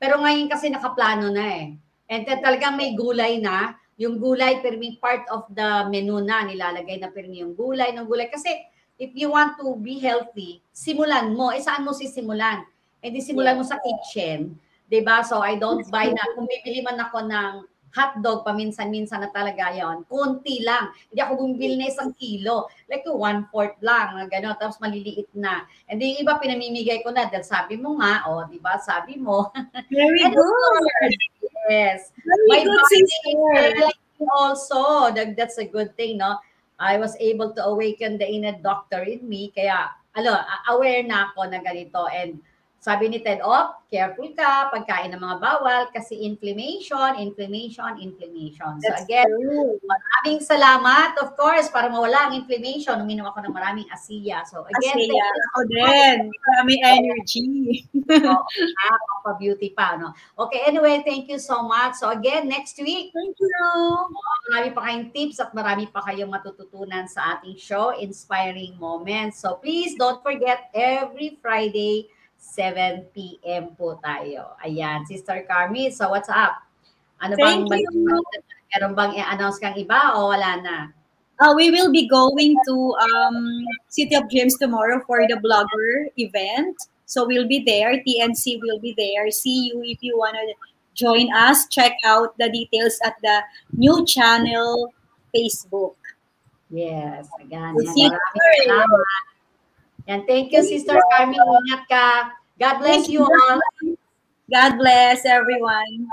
Pero ngayon kasi nakaplano na eh. And then talagang may gulay na. Yung gulay, perming part of the menu na, nilalagay na permi yung gulay ng gulay. Kasi if you want to be healthy, simulan mo. Eh, saan mo sisimulan? Eh, di simulan mo sa kitchen. 'Di ba So, I don't buy na. Kung bibili man ako ng hotdog, paminsan-minsan na talaga yon konti lang. Hindi ako bumibili na isang kilo. Like one-fourth lang, gano'n. Tapos maliliit na. And then yung iba, pinamimigay ko na. Dahil sabi mo nga, o, oh, di ba? Sabi mo. Very good. course, Yes. Very My good, sister. also, that, that's a good thing, no? I was able to awaken the inner doctor in me. Kaya, alo, aware na ako na ganito. And sabi ni Ted, oh, careful ka, pagkain ng mga bawal, kasi inflammation, inflammation, inflammation. So That's again, true. maraming salamat, of course, para mawala ang inflammation, uminom ako ng maraming asiya. So again, you ako din. Marami energy. beauty pa, no? Okay, anyway, thank you so much. So again, next week, Thank you. marami pa kayong tips at marami pa kayong matututunan sa ating show, Inspiring Moments. So please don't forget, every Friday, 7 p.m. po tayo. Ayan, Sister Carmi, so what's up? Ano bang, Thank you. meron bang i-announce kang iba o wala na? Uh, we will be going to um, City of Dreams tomorrow for the blogger event. So we'll be there. TNC will be there. See you if you want to join us. Check out the details at the new channel Facebook. Yes, ayan. We'll see you. Yan, thank you, Sister Carmi. Ingat ka. God bless you all. God bless everyone.